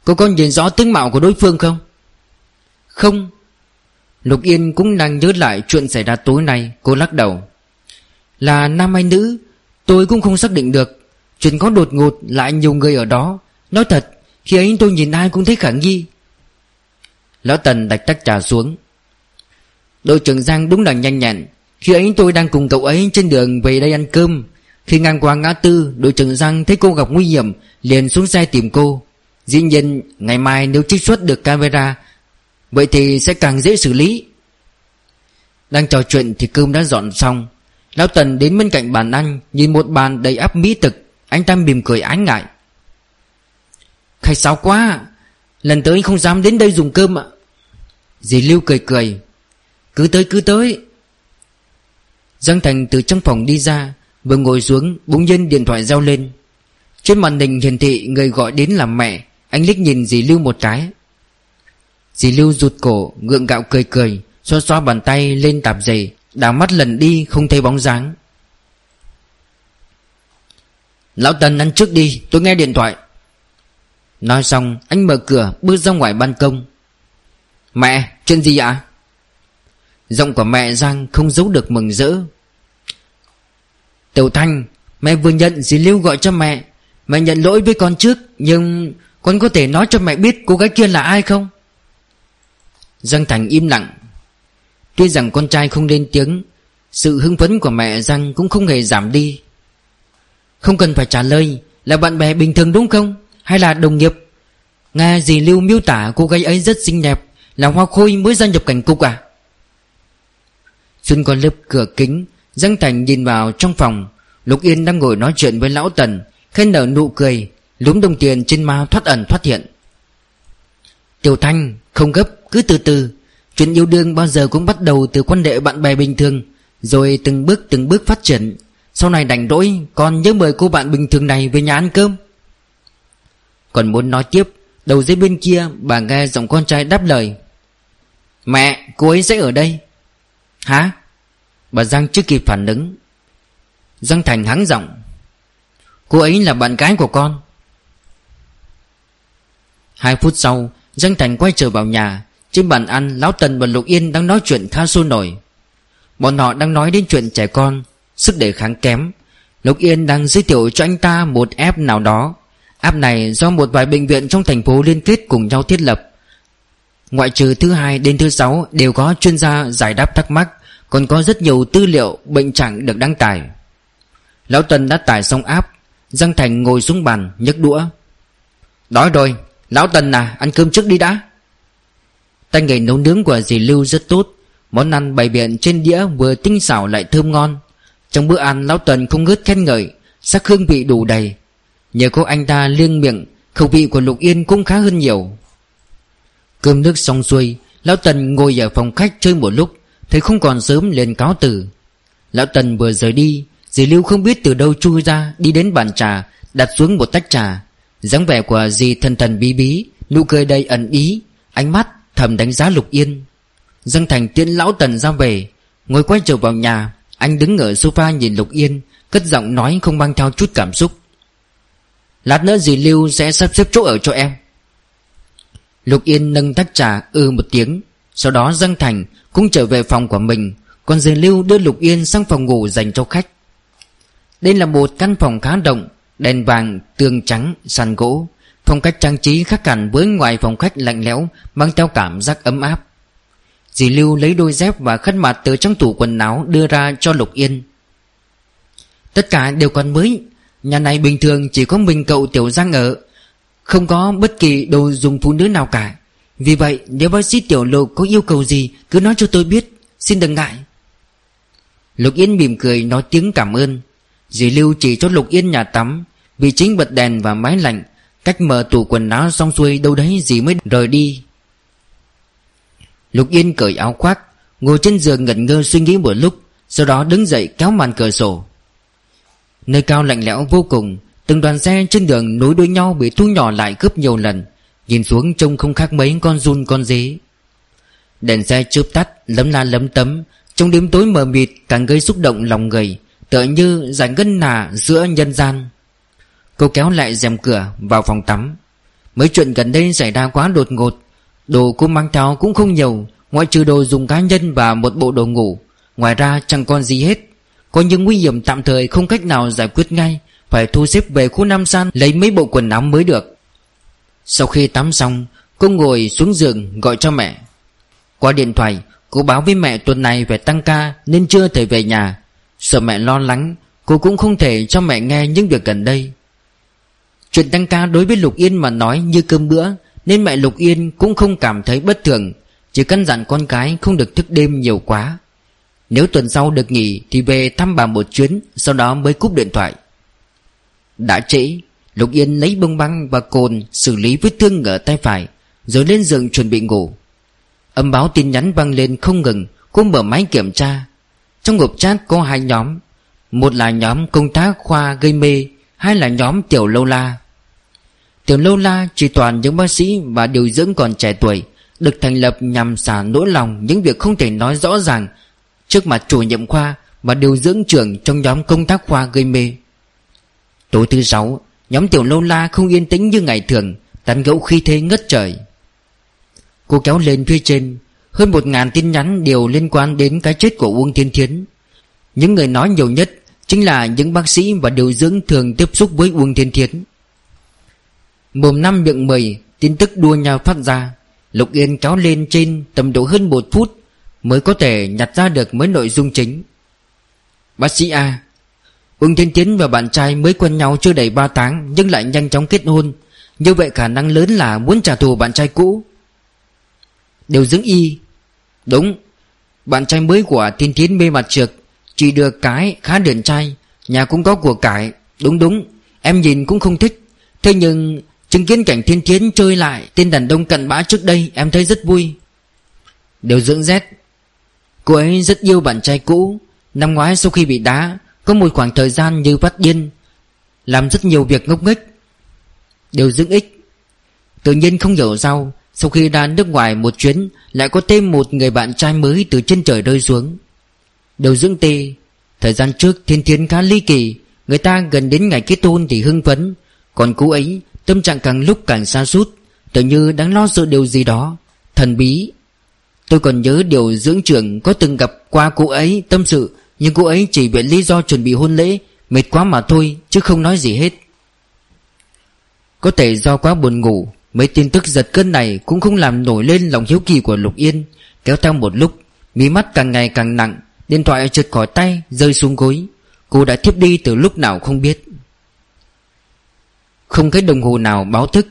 Cô có nhìn rõ tướng mạo của đối phương không? Không. Lục Yên cũng đang nhớ lại chuyện xảy ra tối nay, Cô lắc đầu. Là nam hay nữ, Tôi cũng không xác định được. Chuyện có đột ngột lại nhiều người ở đó. Nói thật, Khi ấy tôi nhìn ai cũng thấy khả nghi. Lão Tần đặt tách trà xuống. Đội trưởng Giang đúng là nhanh nhẹn. Khi ấy tôi đang cùng cậu ấy trên đường về đây ăn cơm. Khi ngang qua ngã tư, Đội trưởng Giang thấy cô gặp nguy hiểm, Liền xuống xe tìm cô. Dĩ nhiên, ngày mai nếu trích xuất được camera Vậy thì sẽ càng dễ xử lý. Đang trò chuyện thì cơm đã dọn xong. Lão Tần đến bên cạnh bàn ăn, Nhìn một bàn đầy ắp mỹ thực. Anh ta mỉm cười ái ngại. Khách sao quá, Lần tới không dám đến đây dùng cơm ạ. Dì Lưu cười cười. Cứ tới cứ tới. Giang Thành từ trong phòng đi ra, Vừa ngồi xuống, bỗng nhiên điện thoại reo lên. Trên màn hình hiển thị người gọi đến là mẹ. Anh liếc nhìn dì Lưu một cái. Dì Lưu rụt cổ, Ngượng gạo cười cười Xoa xoa bàn tay lên tạp dề, Đảo mắt lần đi không thấy bóng dáng. Lão Tần ăn trước đi, tôi nghe điện thoại. Nói xong, anh mở cửa, bước ra ngoài ban công. Mẹ, chuyện gì ạ? Giọng của mẹ Giang không giấu được mừng rỡ. Tiểu Thanh, Mẹ vừa nhận dì Lưu gọi cho mẹ. Mẹ nhận lỗi với con trước, Nhưng con có thể nói cho mẹ biết cô gái kia là ai không? Giang Thành im lặng. Tuy rằng con trai không lên tiếng, Sự hưng phấn của mẹ Giang cũng không hề giảm đi. Không cần phải trả lời Là bạn bè bình thường đúng không? Hay là đồng nghiệp? Nghe dì Lưu miêu tả cô gái ấy rất xinh đẹp, Là hoa khôi mới gia nhập cảnh cục à? Xuyên qua lớp cửa kính, Giang Thành nhìn vào trong phòng. Lục Yên đang ngồi nói chuyện với Lão Tần Khen nở nụ cười lúng đồng tiền trên ma thoát ẩn thoát hiện. Tiểu Thanh, Không gấp cứ từ từ, Chuyện yêu đương bao giờ cũng bắt đầu từ quan hệ bạn bè bình thường, Rồi từng bước từng bước phát triển. Sau này đành rỗi Con nhớ mời cô bạn bình thường này về nhà ăn cơm. Còn muốn nói tiếp, Đầu dây bên kia, bà nghe giọng con trai đáp lời. Mẹ, cô ấy sẽ ở đây. Hả? Bà Giang chưa kịp phản ứng. Giang Thành hắng giọng. Cô ấy là bạn gái của con. Hai phút sau, Giang Thành quay trở vào nhà. Trên bàn ăn Lão Tần và Lục Yên đang nói chuyện khá sôi nổi. Bọn họ đang nói đến chuyện trẻ con, Sức đề kháng kém. Lục Yên đang giới thiệu cho anh ta một app nào đó. App này do một vài bệnh viện trong thành phố liên kết cùng nhau thiết lập. Ngoại trừ thứ hai đến thứ sáu đều có chuyên gia giải đáp thắc mắc, Còn có rất nhiều tư liệu bệnh trạng được đăng tải. Lão Tần đã tải xong app, Giang Thành ngồi xuống bàn nhấc đũa. Đói rồi, Lão Tần à ăn cơm trước đi đã. Tay nghề nấu nướng của dì Lưu rất tốt. Món ăn bày biện trên đĩa vừa tinh xảo lại thơm ngon. Trong bữa ăn, Lão Tần không ngớt khen ngợi, Sắc hương vị đủ đầy. Nhờ có anh ta liêng miệng, Khẩu vị của Lục Yên cũng khá hơn nhiều. Cơm nước xong xuôi, Lão Tần ngồi ở phòng khách chơi một lúc, Thấy không còn sớm liền cáo từ. Lão Tần vừa rời đi, Dì Lưu không biết từ đâu chui ra, Đi đến bàn trà, Đặt xuống một tách trà. dáng vẻ của dì thần thần bí bí, Nụ cười đầy ẩn ý, Ánh mắt thầm đánh giá Lục Yên. Dương Thành tiễn lão Tần ra về Ngồi quay trở vào nhà Anh đứng ở sofa nhìn Lục Yên Cất giọng nói không mang theo chút cảm xúc. Lát nữa dì Lưu sẽ sắp xếp chỗ ở cho em. Lục Yên nâng tách trà ư một tiếng Sau đó Dương Thành cũng trở về phòng của mình Còn dì Lưu đưa Lục Yên sang phòng ngủ dành cho khách. Đây là một căn phòng khá rộng Đèn vàng, tường trắng, sàn gỗ Phong cách trang trí khác hẳn với ngoài phòng khách lạnh lẽo, Mang theo cảm giác ấm áp. Dì Lưu lấy đôi dép và khăn mặt từ trong tủ quần áo đưa ra cho Lục Yên. Tất cả đều còn mới, Nhà này bình thường chỉ có mình cậu Tiểu Giang ở, Không có bất kỳ đồ dùng phụ nữ nào cả. Vì vậy, nếu bác sĩ Tiểu Lục có yêu cầu gì, Cứ nói cho tôi biết, Xin đừng ngại. Lục Yên mỉm cười nói tiếng cảm ơn. Dì Lưu chỉ cho Lục Yên nhà tắm Vì chính bật đèn và máy lạnh Cách mở tủ quần áo xong xuôi đâu đấy gì mới rời đi. Lục Yên cởi áo khoác, Ngồi trên giường ngẩn ngơ suy nghĩ một lúc, Sau đó đứng dậy kéo màn cửa sổ. Nơi cao lạnh lẽo vô cùng, Từng đoàn xe trên đường nối đuôi nhau Bị thu nhỏ lại gấp nhiều lần. Nhìn xuống trông không khác mấy con run con dế. Đèn xe chớp tắt, Lấm la lấm tấm. Trong đêm tối mờ mịt, càng gây xúc động lòng người, Tựa như giải ngân nà giữa nhân gian. Cô kéo lại rèm cửa vào phòng tắm. Mấy chuyện gần đây xảy ra quá đột ngột. Đồ cô mang theo cũng không nhiều, Ngoại trừ đồ dùng cá nhân và một bộ đồ ngủ. Ngoài ra chẳng còn gì hết. Có những nguy hiểm tạm thời không cách nào giải quyết ngay, Phải thu xếp về khu Nam San Lấy mấy bộ quần áo mới được. Sau khi tắm xong, Cô ngồi xuống giường gọi cho mẹ. Qua điện thoại, Cô báo với mẹ tuần này phải tăng ca Nên chưa thể về nhà. Sợ mẹ lo lắng, Cô cũng không thể cho mẹ nghe những việc gần đây. Chuyện tăng ca đối với Lục Yên mà nói như cơm bữa, Nên mẹ Lục Yên cũng không cảm thấy bất thường. Chỉ căn dặn con cái không được thức đêm nhiều quá. Nếu tuần sau được nghỉ Thì về thăm bà một chuyến, Sau đó mới cúp điện thoại. Đã trễ, Lục Yên lấy bông băng và cồn Xử lý vết thương ở tay phải, Rồi lên giường chuẩn bị ngủ. Âm báo tin nhắn vang lên không ngừng, Cô mở máy kiểm tra. Trong hộp chat có hai nhóm, Một là nhóm công tác khoa gây mê, Hai là nhóm Tiểu Lâu La. Tiểu Lâu La chỉ toàn những bác sĩ và điều dưỡng còn trẻ tuổi, Được thành lập nhằm xả nỗi lòng những việc không thể nói rõ ràng Trước mặt chủ nhiệm khoa và điều dưỡng trưởng trong nhóm công tác khoa gây mê. Tối thứ sáu, Nhóm tiểu lâu la không yên tĩnh như ngày thường, Tán gẫu khi thế ngất trời. Cô kéo lên phía trên, Hơn một ngàn tin nhắn đều liên quan đến cái chết của Uông Thiên Thiến. Những người nói nhiều nhất Chính là những bác sĩ và điều dưỡng thường tiếp xúc với Uông Thiên Thiến. Mồm năm miệng mười, Tin tức đua nhau phát ra. Lục Yên kéo lên trên tầm độ hơn một phút Mới có thể nhặt ra được mấy nội dung chính. Bác sĩ A, Uông Thiên Tiến và bạn trai mới quen nhau chưa đầy 3 tháng Nhưng lại nhanh chóng kết hôn. Như vậy khả năng lớn là muốn trả thù bạn trai cũ. Điều dưỡng y, Đúng, Bạn trai mới của Thiên Tiến mê mặt trượt Chỉ được cái khá điển trai, Nhà cũng có của cải. Đúng đúng, Em nhìn cũng không thích. Thế nhưng Chứng kiến cảnh Thiên Thiến chơi lại, Tên đàn đông cận bã trước đây, Em thấy rất vui. Điều dưỡng Z, Cô ấy rất yêu bạn trai cũ. Năm ngoái sau khi bị đá, Có một khoảng thời gian như phát điên, Làm rất nhiều việc ngốc nghếch. Điều dưỡng ích Tự nhiên không hiểu sao, Sau khi ra nước ngoài một chuyến, Lại có thêm một người bạn trai mới từ trên trời rơi xuống. Điều dưỡng tê Thời gian trước thiên thiên khá ly kỳ, Người ta gần đến ngày kết hôn thì hưng phấn, Còn cô ấy Tâm trạng càng lúc càng xa sút Tự như đang lo sợ điều gì đó. Thần bí. Tôi còn nhớ điều dưỡng trưởng có từng gặp qua cô ấy, tâm sự, Nhưng cô ấy chỉ viện lý do chuẩn bị hôn lễ, Mệt quá mà thôi, chứ không nói gì hết. Có thể do quá buồn ngủ, Mấy tin tức giật cơn này cũng không làm nổi lên lòng hiếu kỳ của Lục Yên. Kéo theo một lúc, Mí mắt càng ngày càng nặng, Điện thoại trượt khỏi tay, rơi xuống gối. Cô đã thiếp đi từ lúc nào không biết. Không cái đồng hồ nào báo thức.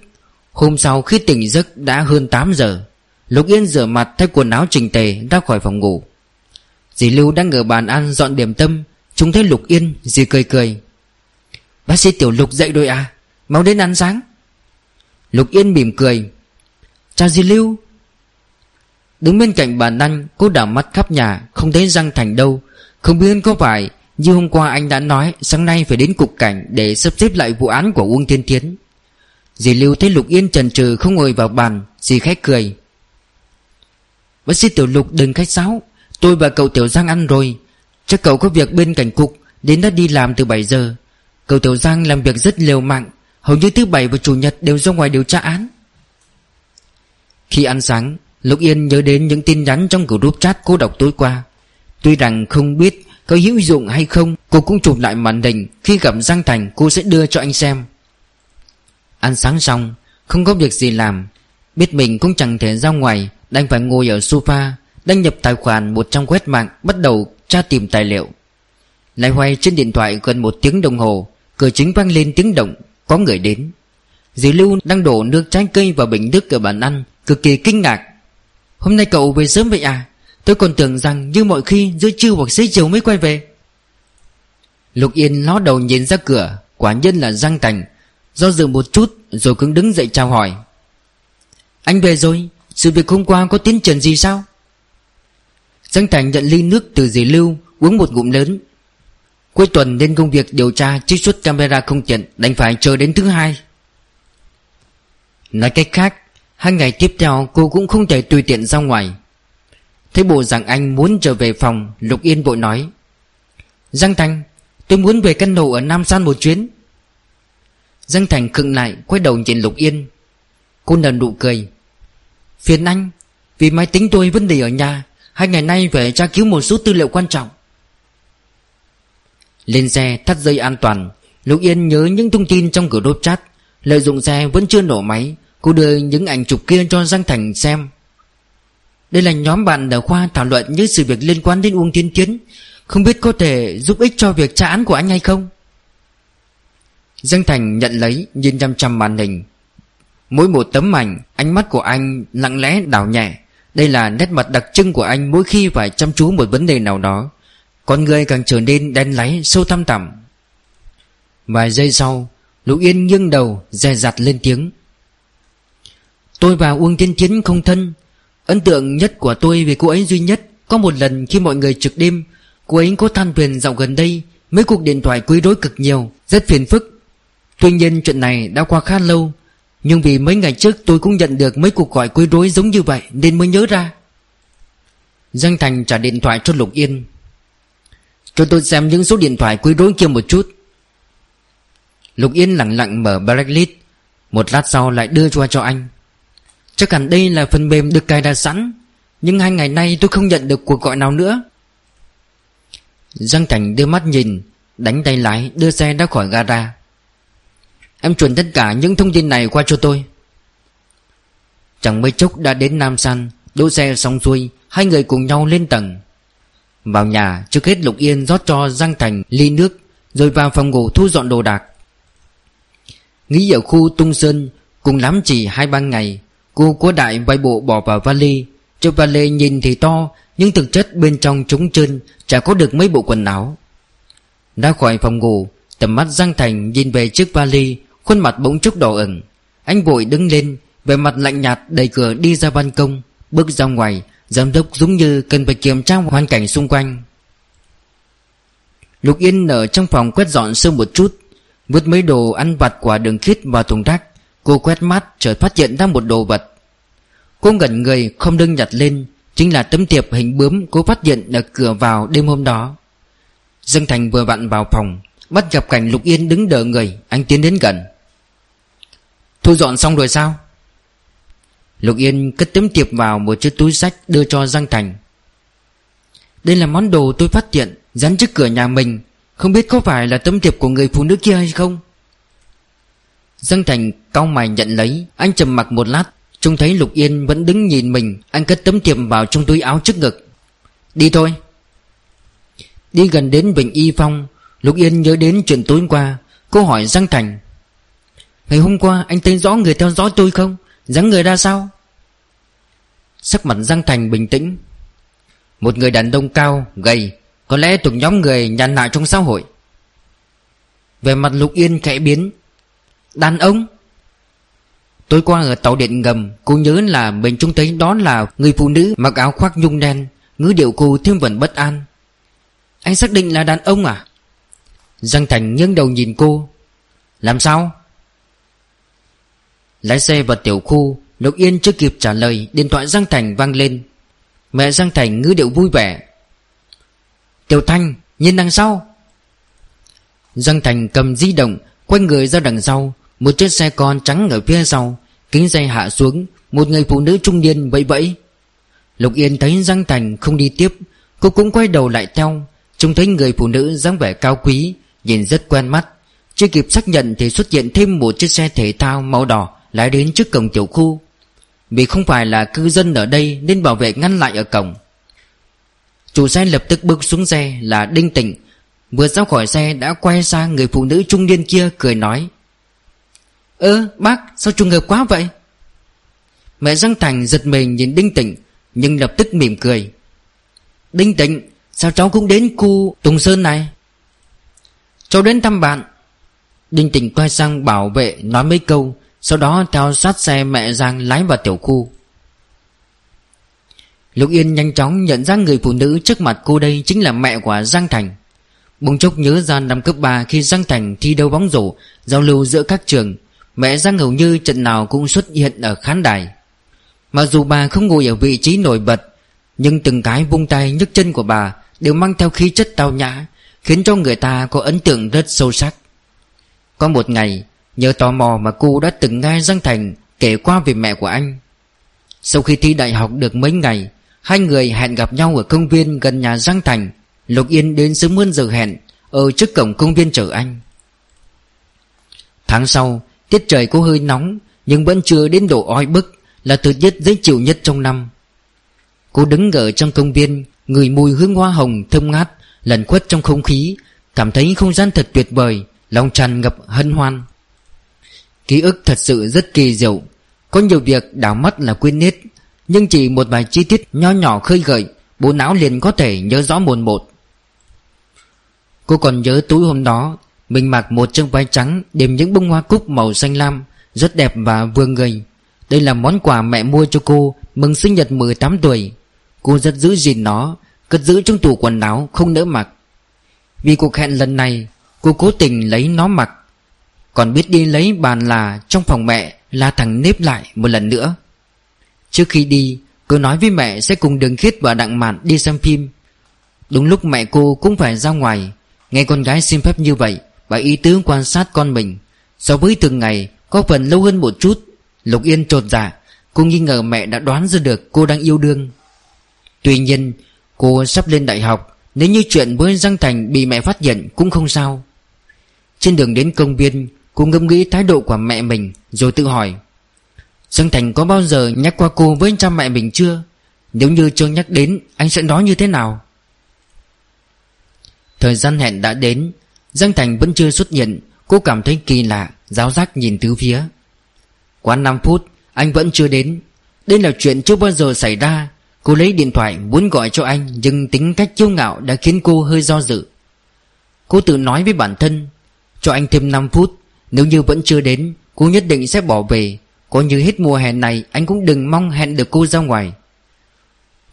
Hôm sau khi tỉnh giấc đã hơn 8 giờ, Lục Yên rửa mặt thay quần áo chỉnh tề ra khỏi phòng ngủ. Dì Lưu đang ở bàn ăn dọn điểm tâm Chúng thấy Lục Yên, Dì cười cười. Bác sĩ Tiểu Lục dậy rồi à? Mau đến ăn sáng. Lục Yên mỉm cười. Chào dì Lưu. Đứng bên cạnh bàn ăn, Cô đảo mắt khắp nhà, Không thấy răng thành đâu. Không biết có phải như hôm qua anh đã nói, Sáng nay phải đến cục cảnh Để sắp xếp lại vụ án của Uông Thiên Thiến. Dì Lưu thấy Lục Yên trần trừ không ngồi vào bàn, Dì khách cười. Bác sĩ Tiểu Lục, đừng khách sáo. Tôi và cậu Tiểu Giang ăn rồi. Chắc cậu có việc bên cảnh cục, Đến đã đi làm từ 7 giờ. Cậu Tiểu Giang làm việc rất liều mạng. Hầu như thứ bảy và chủ nhật đều ra ngoài điều tra án. Khi ăn sáng, Lục Yên nhớ đến những tin nhắn trong group chat cô đọc tối qua. Tuy rằng không biết có hữu dụng hay không, Cô cũng chụp lại màn hình. Khi gặp Giang Thành, cô sẽ đưa cho anh xem. Ăn sáng xong, Không có việc gì làm. Biết mình cũng chẳng thể ra ngoài, Đành phải ngồi ở sofa, Đăng nhập tài khoản một trong web mạng, Bắt đầu tra tìm tài liệu. Lại hoay trên điện thoại gần một tiếng đồng hồ, Cửa chính vang lên tiếng động, Có người đến. Dì Lưu đang đổ nước trái cây vào bình nước ở bàn ăn, Cực kỳ kinh ngạc. Hôm nay cậu về sớm vậy à? Tôi còn tưởng rằng như mọi khi giữa trưa hoặc xế chiều mới quay về. Lục Yên ló đầu nhìn ra cửa, Quả nhân là Giang Thành, Do dự một chút rồi cứng đứng dậy chào hỏi. Anh về rồi, sự việc hôm qua có tiến triển gì sao? Giang Thành nhận ly nước từ dì Lưu, Uống một ngụm lớn. Cuối tuần nên công việc điều tra trích xuất camera không tiện, Đành phải chờ đến thứ hai. Nói cách khác, Hai ngày tiếp theo cô cũng không thể tùy tiện ra ngoài. Thấy bộ rằng anh muốn trở về phòng, Lục Yên vội nói. Giang Thành, Tôi muốn về căn hộ ở Nam San một chuyến. Giang Thành khựng lại, Quay đầu nhìn Lục Yên. Cô nở nụ cười. Phiền anh, Vì máy tính tôi vấn đề ở nhà, Hai ngày nay phải tra cứu một số tư liệu quan trọng. Lên xe, thắt dây an toàn, Lục Yên nhớ những thông tin trong cửa đốt chat. Lợi dụng xe vẫn chưa nổ máy, Cô đưa những ảnh chụp kia cho Giang Thành xem. Đây là nhóm bạn ở khoa thảo luận những sự việc liên quan đến Uông Thiên Tiến. Không biết có thể giúp ích cho việc trả án của anh hay không? Dương Thành nhận lấy, nhìn chăm chăm màn hình. Mỗi một tấm ảnh Ánh mắt của anh lặng lẽ đảo nhẹ. Đây là nét mặt đặc trưng của anh Mỗi khi phải chăm chú một vấn đề nào đó. Con người càng trở nên đen láy, Sâu thăm tẩm. Vài giây sau, Lục Yên nghiêng đầu, dè dặt lên tiếng. Tôi và Uông Thiên Thiến không thân Ấn tượng nhất của tôi về cô ấy duy nhất, Có một lần khi mọi người trực đêm, Cô ấy có than phiền dạo gần đây, Mấy cuộc điện thoại quấy rối cực nhiều, Rất phiền phức. Tuy nhiên chuyện này đã qua khá lâu, nhưng vì mấy ngày trước tôi cũng nhận được mấy cuộc gọi quấy rối giống như vậy Nên mới nhớ ra. Giang Thành trả điện thoại cho Lục Yên. Cho tôi xem những số điện thoại quấy rối kia một chút. Lục Yên lặng lặng mở blacklist Một lát sau lại đưa cho cho anh. Chắc hẳn đây là phần mềm được cài đặt sẵn, Nhưng hai ngày nay tôi không nhận được cuộc gọi nào nữa. Giang Thành đưa mắt nhìn, Đánh tay lái, đưa xe ra khỏi gara. Em truyền tất cả những thông tin này qua cho tôi. Chẳng mấy chốc đã đến Nam San, Đỗ xe xong xuôi, Hai người cùng nhau lên tầng. Vào nhà, trước hết Lục Yên rót cho Giang Thành ly nước, Rồi vào phòng ngủ thu dọn đồ đạc. Nghĩ ở khu Tung Sơn, Cùng lắm chỉ hai ba ngày Cô của đại vay bộ bỏ vào vali. Chiếc vali nhìn thì to, Nhưng thực chất bên trong trống trơn, Chả có được mấy bộ quần áo. Ra khỏi phòng ngủ, Tầm mắt Giang Thành nhìn về chiếc vali, Khuôn mặt bỗng chốc đỏ ửng. Anh vội đứng lên Về mặt lạnh nhạt đẩy cửa đi ra ban công, Bước ra ngoài, Giám đốc giống như cần phải kiểm tra hoàn cảnh xung quanh. Lục Yên ở trong phòng quét dọn sơ một chút, Vứt mấy đồ ăn vặt quả đường khít vào thùng rác. Cô quét mắt chợt phát hiện ra một đồ vật. Cô ngẩn người, không đương nhặt lên, Chính là tấm thiệp hình bướm cô phát hiện ở cửa vào đêm hôm đó. Dương Thành vừa vặn vào phòng, Bắt gặp cảnh Lục Yên đứng đợi người, Anh tiến đến gần. Thu dọn xong rồi sao? Lục Yên cất tấm thiệp vào một chiếc túi sách đưa cho Giang Thành. Đây là món đồ tôi phát hiện, Dán trước cửa nhà mình, Không biết có phải là tấm thiệp của người phụ nữ kia hay không? Dương Thành cau mày nhận lấy Anh trầm mặc một lát Trông thấy Lục Yên vẫn đứng nhìn mình Anh cất tấm thiệp vào trong túi áo trước ngực. Đi thôi. Đi gần đến Bình Y Phong Lục Yên nhớ đến chuyện tối qua Cô hỏi Giang Thành Ngày hôm qua anh thấy rõ người theo dõi tôi không? Dáng người ra sao? Sắc mặt Giang Thành bình tĩnh. Một người đàn ông cao, gầy Có lẽ thuộc nhóm người nhàn nại trong xã hội. Về mặt Lục Yên khẽ biến Đàn ông. Tối qua ở tàu điện ngầm, Cô nhớ là mình trông thấy đó là Người phụ nữ mặc áo khoác nhung đen, Ngữ điệu cô thêm vẩn bất an. Anh xác định là đàn ông à? Giang Thành nghiêng đầu nhìn cô. Làm sao? Lái xe vào tiểu khu Lục Yên chưa kịp trả lời, Điện thoại Giang Thành vang lên. Mẹ Giang Thành ngữ điệu vui vẻ. Tiểu Thanh, nhìn đằng sau. Giang Thành cầm di động, Quay người ra đằng sau. Một chiếc xe con trắng ở phía sau, Kính xe hạ xuống, Một người phụ nữ trung niên vẫy vẫy Lục Yên thấy Giang Thành không đi tiếp, Cô cũng quay đầu lại theo. Trông thấy người phụ nữ dáng vẻ cao quý, Nhìn rất quen mắt. Chưa kịp xác nhận thì xuất hiện thêm một chiếc xe thể thao màu đỏ Lái đến trước cổng tiểu khu. Vì không phải là cư dân ở đây Nên bảo vệ ngăn lại ở cổng. Chủ xe lập tức bước xuống xe là Đinh Tịnh. Vừa ra khỏi xe đã quay sang người phụ nữ trung niên kia cười nói Ơ, bác, sao trùng hợp quá vậy? Mẹ Giang Thành giật mình nhìn Đinh Tịnh, Nhưng lập tức mỉm cười. Đinh Tịnh, Sao cháu cũng đến khu Tùng Sơn này? Cháu đến thăm bạn. Đinh Tịnh quay sang bảo vệ nói mấy câu, Sau đó theo sát xe mẹ Giang lái vào tiểu khu. Lục Yên nhanh chóng nhận ra người phụ nữ trước mặt cô đây chính là mẹ của Giang Thành. Bùng chốc nhớ ra năm cấp 3 khi Giang Thành thi đấu bóng rổ, Giao lưu giữa các trường Mẹ Giang hầu như trận nào cũng xuất hiện ở khán đài. Mặc dù bà không ngồi ở vị trí nổi bật, Nhưng từng cái vung tay nhấc chân của bà Đều mang theo khí chất tao nhã, Khiến cho người ta có ấn tượng rất sâu sắc. Có một ngày Nhờ tò mò mà cô đã từng nghe Giang Thành Kể qua về mẹ của anh. Sau khi thi đại học được mấy ngày, Hai người hẹn gặp nhau ở công viên gần nhà Giang Thành Lục Yên đến sớm hơn giờ hẹn, Ở trước cổng công viên chờ anh. Tháng sau Tiết trời có hơi nóng, Nhưng vẫn chưa đến độ oi bức, Là thời tiết dễ chịu nhất trong năm. Cô đứng ở trong công viên, Người mùi hương hoa hồng thơm ngát Lần khuất trong không khí, Cảm thấy không gian thật tuyệt vời, Lòng tràn ngập hân hoan. Ký ức thật sự rất kỳ diệu. Có nhiều việc đảo mắt là quên hết, Nhưng chỉ một vài chi tiết nho nhỏ khơi gợi, Bộ não liền có thể nhớ rõ mồn một. Cô còn nhớ tối hôm đó mình mặc một chiếc váy trắng Đềm những bông hoa cúc màu xanh lam, Rất đẹp và vừa người. Đây là món quà mẹ mua cho cô Mừng sinh nhật 18 tuổi. Cô rất giữ gìn nó, Cất giữ trong tủ quần áo, không nỡ mặc. Vì cuộc hẹn lần này, Cô cố tình lấy nó mặc. Còn biết đi lấy bàn là Trong phòng mẹ là thằng nếp lại một lần nữa. Trước khi đi Cô nói với mẹ sẽ cùng Đường Khiết và Đặng Mạn đi xem phim. Đúng lúc mẹ cô cũng phải ra ngoài, Nghe con gái xin phép như vậy và ý tứ quan sát con mình. So với thường ngày, Có phần lâu hơn một chút. Lục Yên trột dạ Cô nghi ngờ mẹ đã đoán ra được cô đang yêu đương. Tuy nhiên, Cô sắp lên đại học, Nếu như chuyện với Giang Thành bị mẹ phát hiện cũng không sao. Trên đường đến công viên, Cô ngẫm nghĩ thái độ của mẹ mình, Rồi tự hỏi, Giang Thành có bao giờ nhắc qua cô với cha mẹ mình chưa? Nếu như chưa nhắc đến, Anh sẽ nói như thế nào? Thời gian hẹn đã đến Giang Thành vẫn chưa xuất hiện, Cô cảm thấy kỳ lạ, Giáo giác nhìn tứ phía. Qua 5 phút, Anh vẫn chưa đến. Đây là chuyện chưa bao giờ xảy ra. Cô lấy điện thoại muốn gọi cho anh, Nhưng tính cách kiêu ngạo đã khiến cô hơi do dự. Cô tự nói với bản thân, Cho anh thêm 5 phút, Nếu như vẫn chưa đến, Cô nhất định sẽ bỏ về. Có như hết mùa hè này, Anh cũng đừng mong hẹn được cô ra ngoài.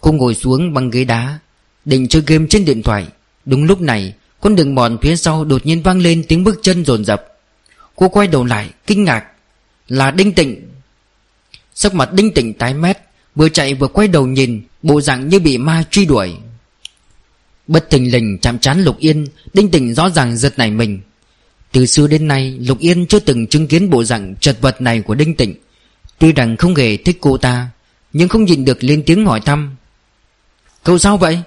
Cô ngồi xuống bằng ghế đá, Định chơi game trên điện thoại. Đúng lúc này con đường mòn phía sau đột nhiên vang lên tiếng bước chân dồn dập. Cô quay đầu lại, Kinh ngạc. Là Đinh Tịnh. Sắc mặt Đinh Tịnh tái mét, Vừa chạy vừa quay đầu nhìn, Bộ dạng như bị ma truy đuổi. Bất thình lình chạm chán Lục Yên, Đinh Tịnh rõ ràng giật nảy mình. Từ xưa đến nay, Lục Yên chưa từng chứng kiến bộ dạng chật vật này của Đinh Tịnh. Tuy rằng không hề thích cô ta, Nhưng không nhìn được lên tiếng hỏi thăm. Cậu sao vậy?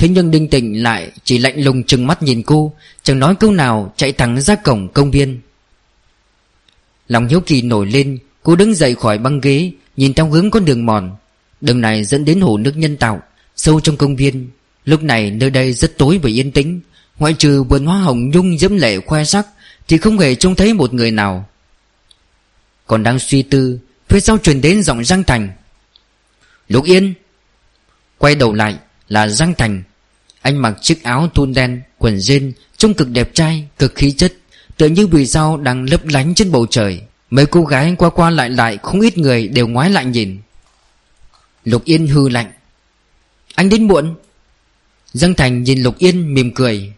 Thế nhưng Đinh Tịnh lại chỉ lạnh lùng chừng mắt nhìn cô, Chẳng nói câu nào chạy thẳng ra cổng công viên. Lòng hiếu kỳ nổi lên, Cô đứng dậy khỏi băng ghế, Nhìn theo hướng con đường mòn. Đường này dẫn đến hồ nước nhân tạo, Sâu trong công viên. Lúc này nơi đây rất tối và yên tĩnh, Ngoại trừ vườn hoa hồng nhung dẫm lệ khoe sắc Thì không hề trông thấy một người nào. Còn đang suy tư, Phía sau truyền đến giọng Giang Thành. Lục Yên. Quay đầu lại là Giang Thành. Anh mặc chiếc áo thun đen, Quần jean, Trông cực đẹp trai, Cực khí chất, Tựa như vì sao đang lấp lánh trên bầu trời. Mấy cô gái qua qua lại lại, Không ít người đều ngoái lại nhìn. Lục Yên hư lạnh. Anh đến muộn. Dân Thành nhìn Lục Yên mỉm cười.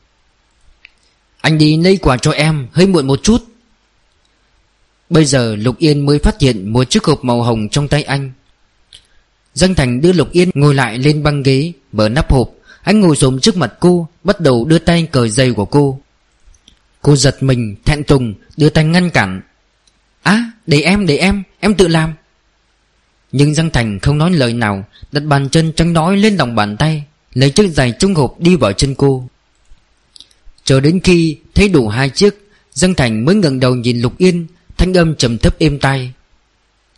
Anh đi lấy quà cho em, Hơi muộn một chút. Bây giờ Lục Yên mới phát hiện Một chiếc hộp màu hồng trong tay anh. Dân Thành đưa Lục Yên ngồi lại lên băng ghế, Mở nắp hộp. Anh ngồi xổm trước mặt cô, Bắt đầu đưa tay cởi giày của cô. Cô giật mình, thẹn thùng, Đưa tay ngăn cản. Á, để em để em Em tự làm. Nhưng Giang Thành không nói lời nào, Đặt bàn chân trắng nói lên lòng bàn tay, Lấy chiếc giày trung hộp đi vào chân cô. Chờ đến khi thấy đủ hai chiếc, Giang Thành mới ngẩng đầu nhìn Lục Yên, Thanh âm trầm thấp êm tai.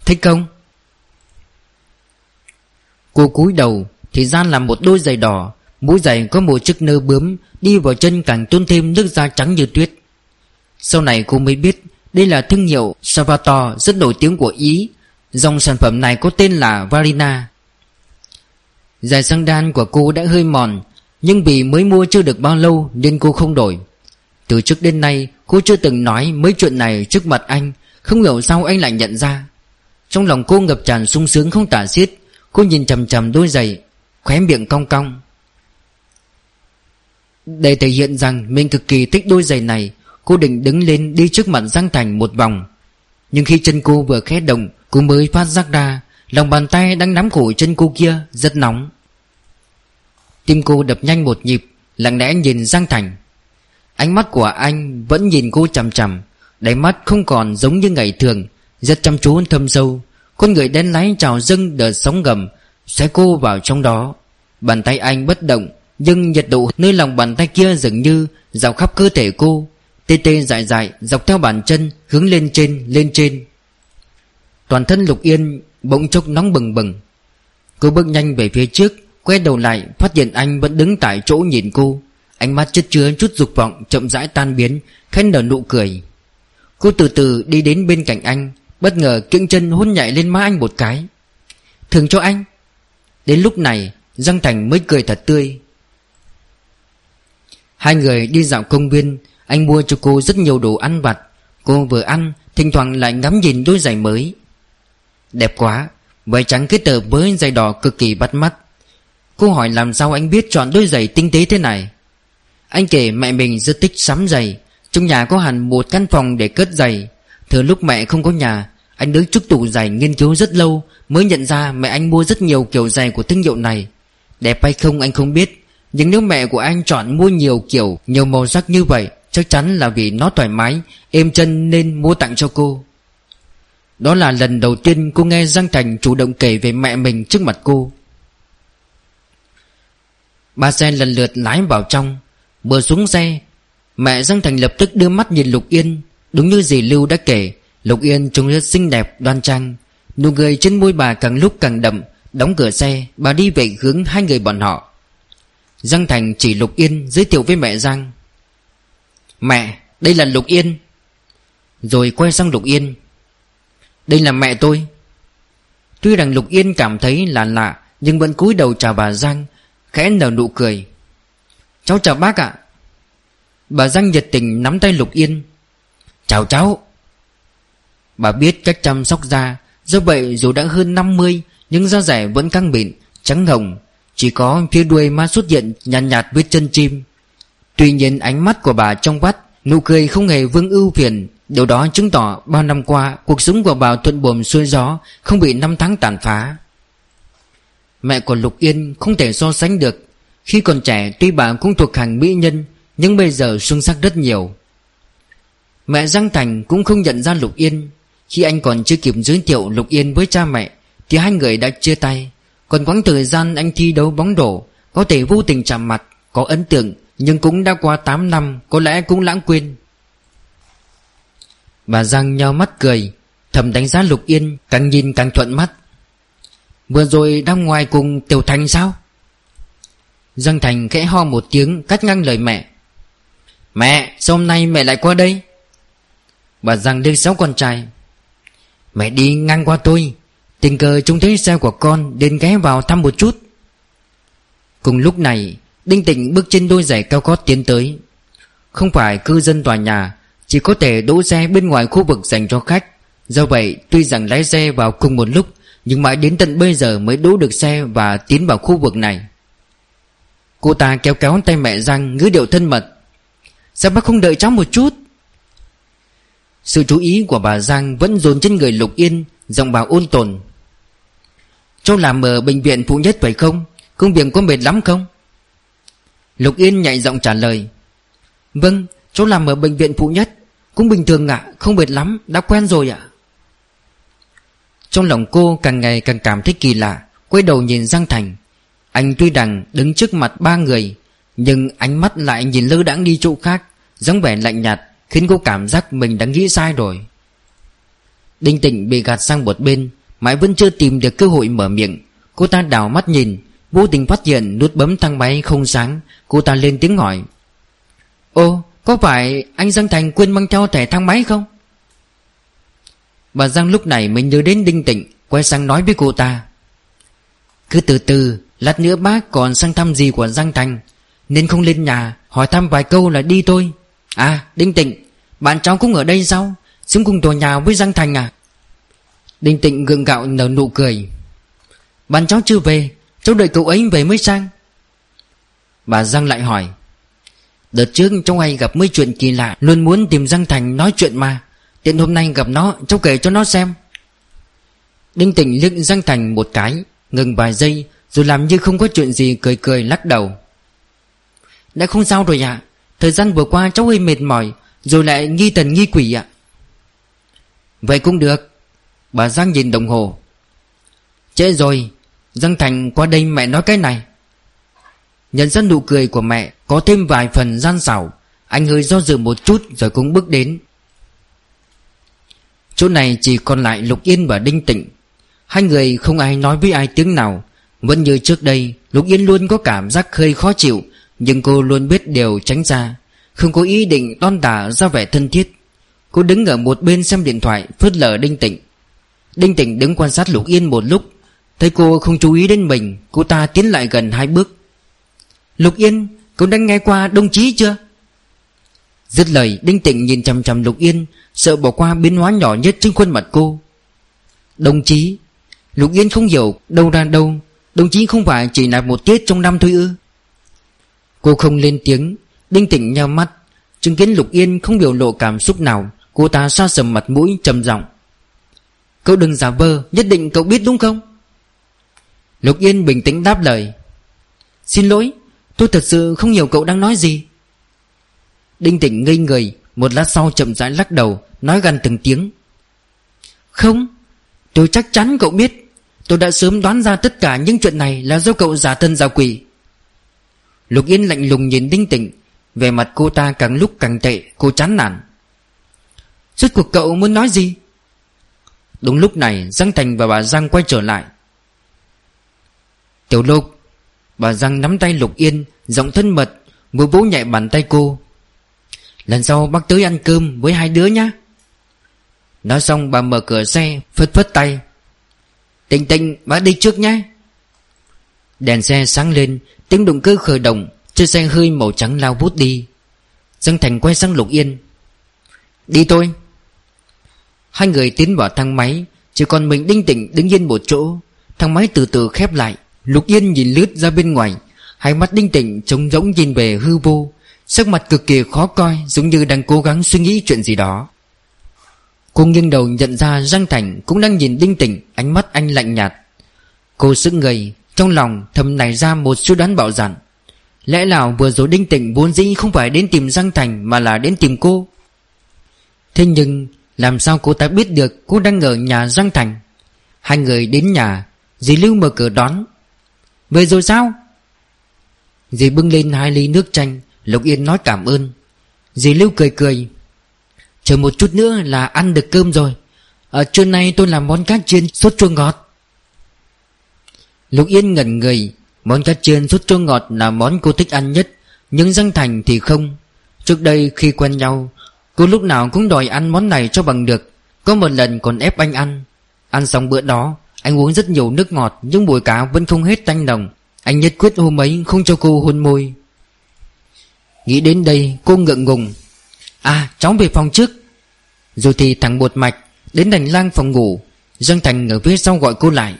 Thích không? Cô cúi đầu, Thì ra là một đôi giày đỏ Mũi giày có một chiếc nơ bướm Đi vào chân càng tôn thêm nước da trắng như tuyết. Sau này cô mới biết, đây là thương hiệu Salvatore rất nổi tiếng của Ý. Dòng sản phẩm này có tên là Varina. Giày xăng đan của cô đã hơi mòn, Nhưng vì mới mua chưa được bao lâu Nên cô không đổi. Từ trước đến nay, cô chưa từng nói mấy chuyện này trước mặt anh, Không hiểu sao anh lại nhận ra. Trong lòng cô ngập tràn sung sướng không tả xiết, Cô nhìn chầm chầm đôi giày, Khóe miệng cong cong. Để thể hiện rằng mình cực kỳ thích đôi giày này, Cô định đứng lên đi trước mặt Giang Thành một vòng. Nhưng khi chân cô vừa khẽ động, Cô mới phát giác ra Lòng bàn tay đang nắm cổ chân cô kia rất nóng. Tim cô đập nhanh một nhịp, Lặng lẽ nhìn Giang Thành. Ánh mắt của anh vẫn nhìn cô chằm chằm, Đáy mắt không còn giống như ngày thường, Rất chăm chú thâm sâu. Con người đen láy trào dâng đợt sóng gầm Xé cô vào trong đó. Bàn tay anh bất động nhưng nhiệt độ nơi lòng bàn tay kia dường như Dạo khắp cơ thể cô, Tê tê dại dại dọc theo bàn chân, Hướng lên trên lên trên. Toàn thân Lục Yên bỗng chốc nóng bừng bừng. Cô bước nhanh về phía trước, Quay đầu lại, phát hiện anh vẫn đứng tại chỗ nhìn cô. Ánh mắt chất chứa chút dục vọng Chậm rãi tan biến, Khẽ nở nụ cười. Cô từ từ đi đến bên cạnh anh, Bất ngờ kiễng chân hôn nhảy lên má anh một cái. Thường cho anh. Đến lúc này, Giang Thành mới cười thật tươi. Hai người đi dạo công viên, anh mua cho cô rất nhiều đồ ăn vặt. Cô vừa ăn, Thỉnh thoảng lại ngắm nhìn đôi giày mới. Đẹp quá, Váy trắng kết hợp với giày đỏ cực kỳ bắt mắt. Cô hỏi làm sao anh biết chọn đôi giày tinh tế thế này? Anh kể mẹ mình rất thích sắm giày. Trong nhà có hẳn một căn phòng để cất giày. Thừa lúc mẹ không có nhà, Anh đứng trước tủ giày nghiên cứu rất lâu, Mới nhận ra mẹ anh mua rất nhiều kiểu giày của thương hiệu này. Đẹp hay không anh không biết nhưng nếu mẹ của anh chọn mua nhiều kiểu, Nhiều màu sắc như vậy, Chắc chắn là vì nó thoải mái, Êm chân nên mua tặng cho cô. Đó là lần đầu tiên cô nghe Giang Thành chủ động kể về mẹ mình trước mặt cô. Ba xe lần lượt lái vào trong, Vừa xuống xe, Mẹ Giang Thành lập tức đưa mắt nhìn Lục Yên, Đúng như dì Lưu đã kể, Lục Yên trông rất xinh đẹp, đoan trang. Nụ cười trên môi bà càng lúc càng đậm, Đóng cửa xe, Bà đi về hướng hai người bọn họ. Giang Thành chỉ Lục Yên giới thiệu với mẹ Giang. Mẹ, đây là Lục Yên. Rồi quay sang Lục Yên. Đây là mẹ tôi. Tuy rằng Lục Yên cảm thấy là lạ, Nhưng vẫn cúi đầu chào bà Giang, Khẽ nở nụ cười. Cháu chào bác ạ. Bà Giang nhiệt tình nắm tay Lục Yên. Chào cháu. Bà biết cách chăm sóc da. Do vậy dù đã hơn 50 Nhưng da rẻ vẫn căng mịn, Trắng hồng. Chỉ có phía đuôi má xuất hiện nhàn nhạt, nhạt với chân chim. Tuy nhiên ánh mắt của bà trong vắt Nụ cười không hề vương ưu phiền. Điều đó chứng tỏ bao năm qua Cuộc sống của bà thuận buồm xuôi gió Không bị năm tháng tàn phá. Mẹ của Lục Yên không thể so sánh được. Khi còn trẻ tuy bà cũng thuộc hàng mỹ nhân Nhưng bây giờ xuân sắc rất nhiều. Mẹ Giang Thành cũng không nhận ra Lục Yên. Khi anh còn chưa kịp giới thiệu Lục Yên với cha mẹ Thì hai người đã chia tay. Còn quãng thời gian anh thi đấu bóng đổ Có thể vô tình chạm mặt, Có ấn tượng, Nhưng cũng đã qua 8 năm, Có lẽ cũng lãng quên. Bà Giang nhau mắt cười, Thầm đánh giá Lục Yên, Càng nhìn càng thuận mắt. Vừa rồi đang ngoài cùng Tiểu Thành sao? Giang Thành khẽ ho một tiếng, Cắt ngang lời mẹ. Mẹ, sao hôm nay mẹ lại qua đây? Bà Giang đưa sáu con trai. Mẹ đi ngang qua tôi. Tình cờ trông thấy xe của con Đến ghé vào thăm một chút. Cùng lúc này, Đinh Tịnh bước trên đôi giày cao gót tiến tới. Không phải cư dân tòa nhà, Chỉ có thể đỗ xe bên ngoài khu vực dành cho khách. Do vậy, tuy rằng lái xe vào cùng một lúc, Nhưng mãi đến tận bây giờ mới đỗ được xe Và tiến vào khu vực này. Cô ta kéo kéo tay mẹ Giang ngữ điệu thân mật. Sao bác không đợi cháu một chút? Sự chú ý của bà Giang Vẫn dồn trên người Lục Yên, Giọng bà ôn tồn. Cháu làm ở bệnh viện phụ nhất phải không? Công việc có mệt lắm không? Lục Yên nhạy giọng trả lời. Vâng cháu làm ở bệnh viện phụ nhất Cũng bình thường ạ, Không mệt lắm, đã quen rồi ạ. Trong lòng cô càng ngày càng cảm thấy kỳ lạ, Quay đầu nhìn Giang Thành. Anh tuy rằng đứng trước mặt ba người, Nhưng ánh mắt lại nhìn lơ đãng đi chỗ khác, dáng vẻ lạnh nhạt, Khiến cô cảm giác mình đã nghĩ sai rồi. Đinh tịnh bị gạt sang một bên Mãi vẫn chưa tìm được cơ hội mở miệng. Cô ta đảo mắt nhìn. Vô tình phát hiện nút bấm thang máy không sáng. Cô ta lên tiếng hỏi. Ô có phải anh Giang Thành quên mang theo thẻ thang máy không? Bà Giang lúc này mới nhớ đến Đinh Tịnh, Quay sang nói với cô ta. Cứ từ từ, Lát nữa bác còn sang thăm gì của Giang Thành. Nên không lên nhà, Hỏi thăm vài câu là đi thôi. À Đinh Tịnh, Bạn cháu cũng ở đây sao? Sống cùng tòa nhà với Giang Thành à? Đinh Tịnh gượng gạo nở nụ cười. Bạn cháu chưa về, Cháu đợi cậu ấy về mới sang. Bà Giang lại hỏi, Đợt trước cháu hay gặp mấy chuyện kỳ lạ, Luôn muốn tìm Giang Thành nói chuyện mà. Tiện hôm nay gặp nó, Cháu kể cho nó xem. Đinh Tịnh liếc Giang Thành một cái, Ngừng vài giây, Rồi làm như không có chuyện gì cười cười lắc đầu. Đã không sao rồi ạ. Thời gian vừa qua cháu hơi mệt mỏi, Rồi lại nghi tần nghi quỷ ạ. Vậy cũng được. Bà Giang nhìn đồng hồ. Trễ rồi, Giang Thành qua đây mẹ nói cái này. Nhận ra nụ cười của mẹ Có thêm vài phần gian xảo, Anh hơi do dự một chút rồi cũng bước đến. Chỗ này chỉ còn lại Lục Yên và Đinh Tịnh. Hai người không ai nói với ai tiếng nào, Vẫn như trước đây, Lục Yên luôn có cảm giác hơi khó chịu, Nhưng cô luôn biết điều tránh ra, Không có ý định đon đả ra vẻ thân thiết. Cô đứng ở một bên xem điện thoại, Phớt lờ Đinh Tịnh. Đinh Tịnh đứng quan sát Lục Yên một lúc. Thấy cô không chú ý đến mình, Cô ta tiến lại gần hai bước. Lục Yên, Cậu đã nghe qua đồng chí chưa? Dứt lời, Đinh Tịnh nhìn chằm chằm Lục Yên, Sợ bỏ qua biến hóa nhỏ nhất trên khuôn mặt cô. Đồng chí, Lục Yên không hiểu đâu ra đâu. Đồng chí không phải chỉ là một tiết trong năm thôi ư? Cô không lên tiếng. Đinh Tịnh nheo mắt. Chứng kiến Lục Yên không biểu lộ cảm xúc nào, Cô ta xa sầm mặt mũi, trầm giọng. Cậu đừng giả vờ, Nhất định cậu biết đúng không? Lục Yên bình tĩnh đáp lời. Xin lỗi, Tôi thật sự không hiểu cậu đang nói gì. Đinh Tịnh ngây người, Một lát sau chậm rãi lắc đầu, Nói gần từng tiếng. Không, Tôi chắc chắn cậu biết. Tôi đã sớm đoán ra tất cả những chuyện này Là do cậu giả thân giả quỷ. Lục Yên lạnh lùng nhìn Đinh Tịnh Về mặt cô ta càng lúc càng tệ, Cô chán nản. Suốt cuộc cậu muốn nói gì? Đúng lúc này, Giang Thành và bà Giang quay trở lại. Tiểu Lục, Bà Giang nắm tay Lục Yên, Giọng thân mật Vừa vỗ nhẹ bàn tay cô. Lần sau bác tới ăn cơm với hai đứa nhé Nói xong, bà mở cửa xe, Phất phất tay. Tịnh tịnh bác đi trước nhé Đèn xe sáng lên, Tiếng động cơ khởi động, Chiếc xe hơi màu trắng lao vút đi. Giang Thành quay sang Lục Yên. Đi thôi Hai người tiến vào thang máy, Chỉ còn mình đinh tịnh đứng yên một chỗ. Thang máy từ từ khép lại, Lục Yên nhìn lướt ra bên ngoài. Hai mắt đinh tịnh trống rỗng nhìn về hư vô. Sắc mặt cực kỳ khó coi, Giống như đang cố gắng suy nghĩ chuyện gì đó. Cô nghiêng đầu nhận ra Giang Thành Cũng đang nhìn đinh tịnh, Ánh mắt anh lạnh nhạt. Cô sững người, Trong lòng thầm nảy ra một suy đoán bạo dạn. Lẽ nào vừa rồi đinh tịnh vốn dĩ không phải đến tìm Giang Thành Mà là đến tìm cô? Thế nhưng làm sao cô ta biết được cô đang ở nhà Giang Thành? Hai người đến nhà, Dì Lưu mở cửa đón. Về rồi sao? Dì bưng lên hai ly nước chanh Lục Yên nói cảm ơn. Dì Lưu cười cười. Chờ một chút nữa là ăn được cơm rồi. Ở trưa nay tôi làm món cá chiên sốt chua ngọt. Lục Yên ngẩn người. Món cá chiên sốt chua ngọt là món cô thích ăn nhất, Nhưng Giang Thành thì không. Trước đây khi quen nhau Cô lúc nào cũng đòi ăn món này cho bằng được. Có một lần còn ép anh ăn. Ăn xong bữa đó, Anh uống rất nhiều nước ngọt, Nhưng mùi cá vẫn không hết tanh nồng. Anh nhất quyết hôm ấy không cho cô hôn môi. Nghĩ đến đây, cô ngượng ngùng. À cháu về phòng trước. Rồi thì thằng bột mạch Đến hành lang phòng ngủ. Giang Thành ở phía sau gọi cô lại.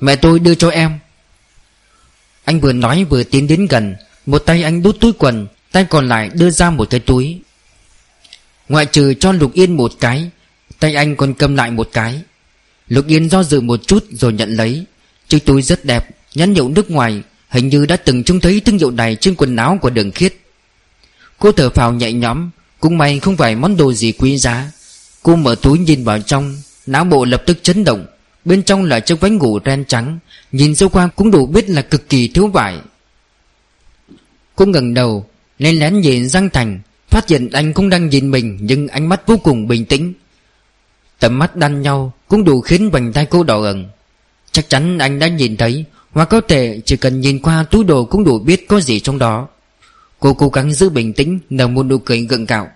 Mẹ tôi đưa cho em. Anh vừa nói vừa tiến đến gần. Một tay anh đút túi quần, Tay còn lại đưa ra một cái túi. Ngoại trừ cho Lục Yên một cái, Tay anh còn cầm lại một cái. Lục Yên do dự một chút rồi nhận lấy. Chiếc túi rất đẹp, Nhãn hiệu nước ngoài, Hình như đã từng trông thấy thương hiệu này trên quần áo của đường khiết. Cô thở phào nhẹ nhõm, Cũng may không phải món đồ gì quý giá. Cô mở túi nhìn vào trong, Não bộ lập tức chấn động. Bên trong là chiếc váy ngủ ren trắng, Nhìn sâu qua cũng đủ biết là cực kỳ thiếu vải. Cô ngẩng đầu Lên lén nhìn Giang Thành. Phát hiện anh cũng đang nhìn mình, Nhưng ánh mắt vô cùng bình tĩnh. Tầm mắt đan nhau Cũng đủ khiến vành tay cô đỏ ẩn Chắc chắn anh đã nhìn thấy, Hoặc có thể chỉ cần nhìn qua túi đồ Cũng đủ biết có gì trong đó. Cô cố gắng giữ bình tĩnh, Nở một nụ cười gượng gạo.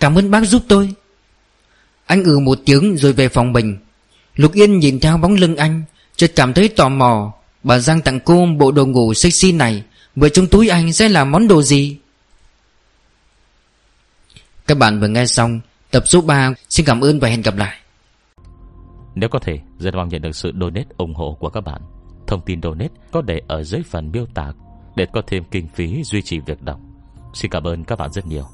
Cảm ơn bác giúp tôi. Anh ừ một tiếng rồi về phòng mình. Lục Yên nhìn theo bóng lưng anh, Chợt cảm thấy tò mò. Bà Giang tặng cô bộ đồ ngủ sexy này Vậy trong túi anh sẽ là món đồ gì? Các bạn vừa nghe xong, Tập số 3 Xin cảm ơn và hẹn gặp lại. Nếu có thể Rất mong nhận được sự donate ủng hộ của các bạn. Thông tin donate có để ở dưới phần miêu tả Để có thêm kinh phí duy trì việc đọc. Xin cảm ơn các bạn rất nhiều.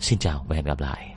Xin chào và hẹn gặp lại.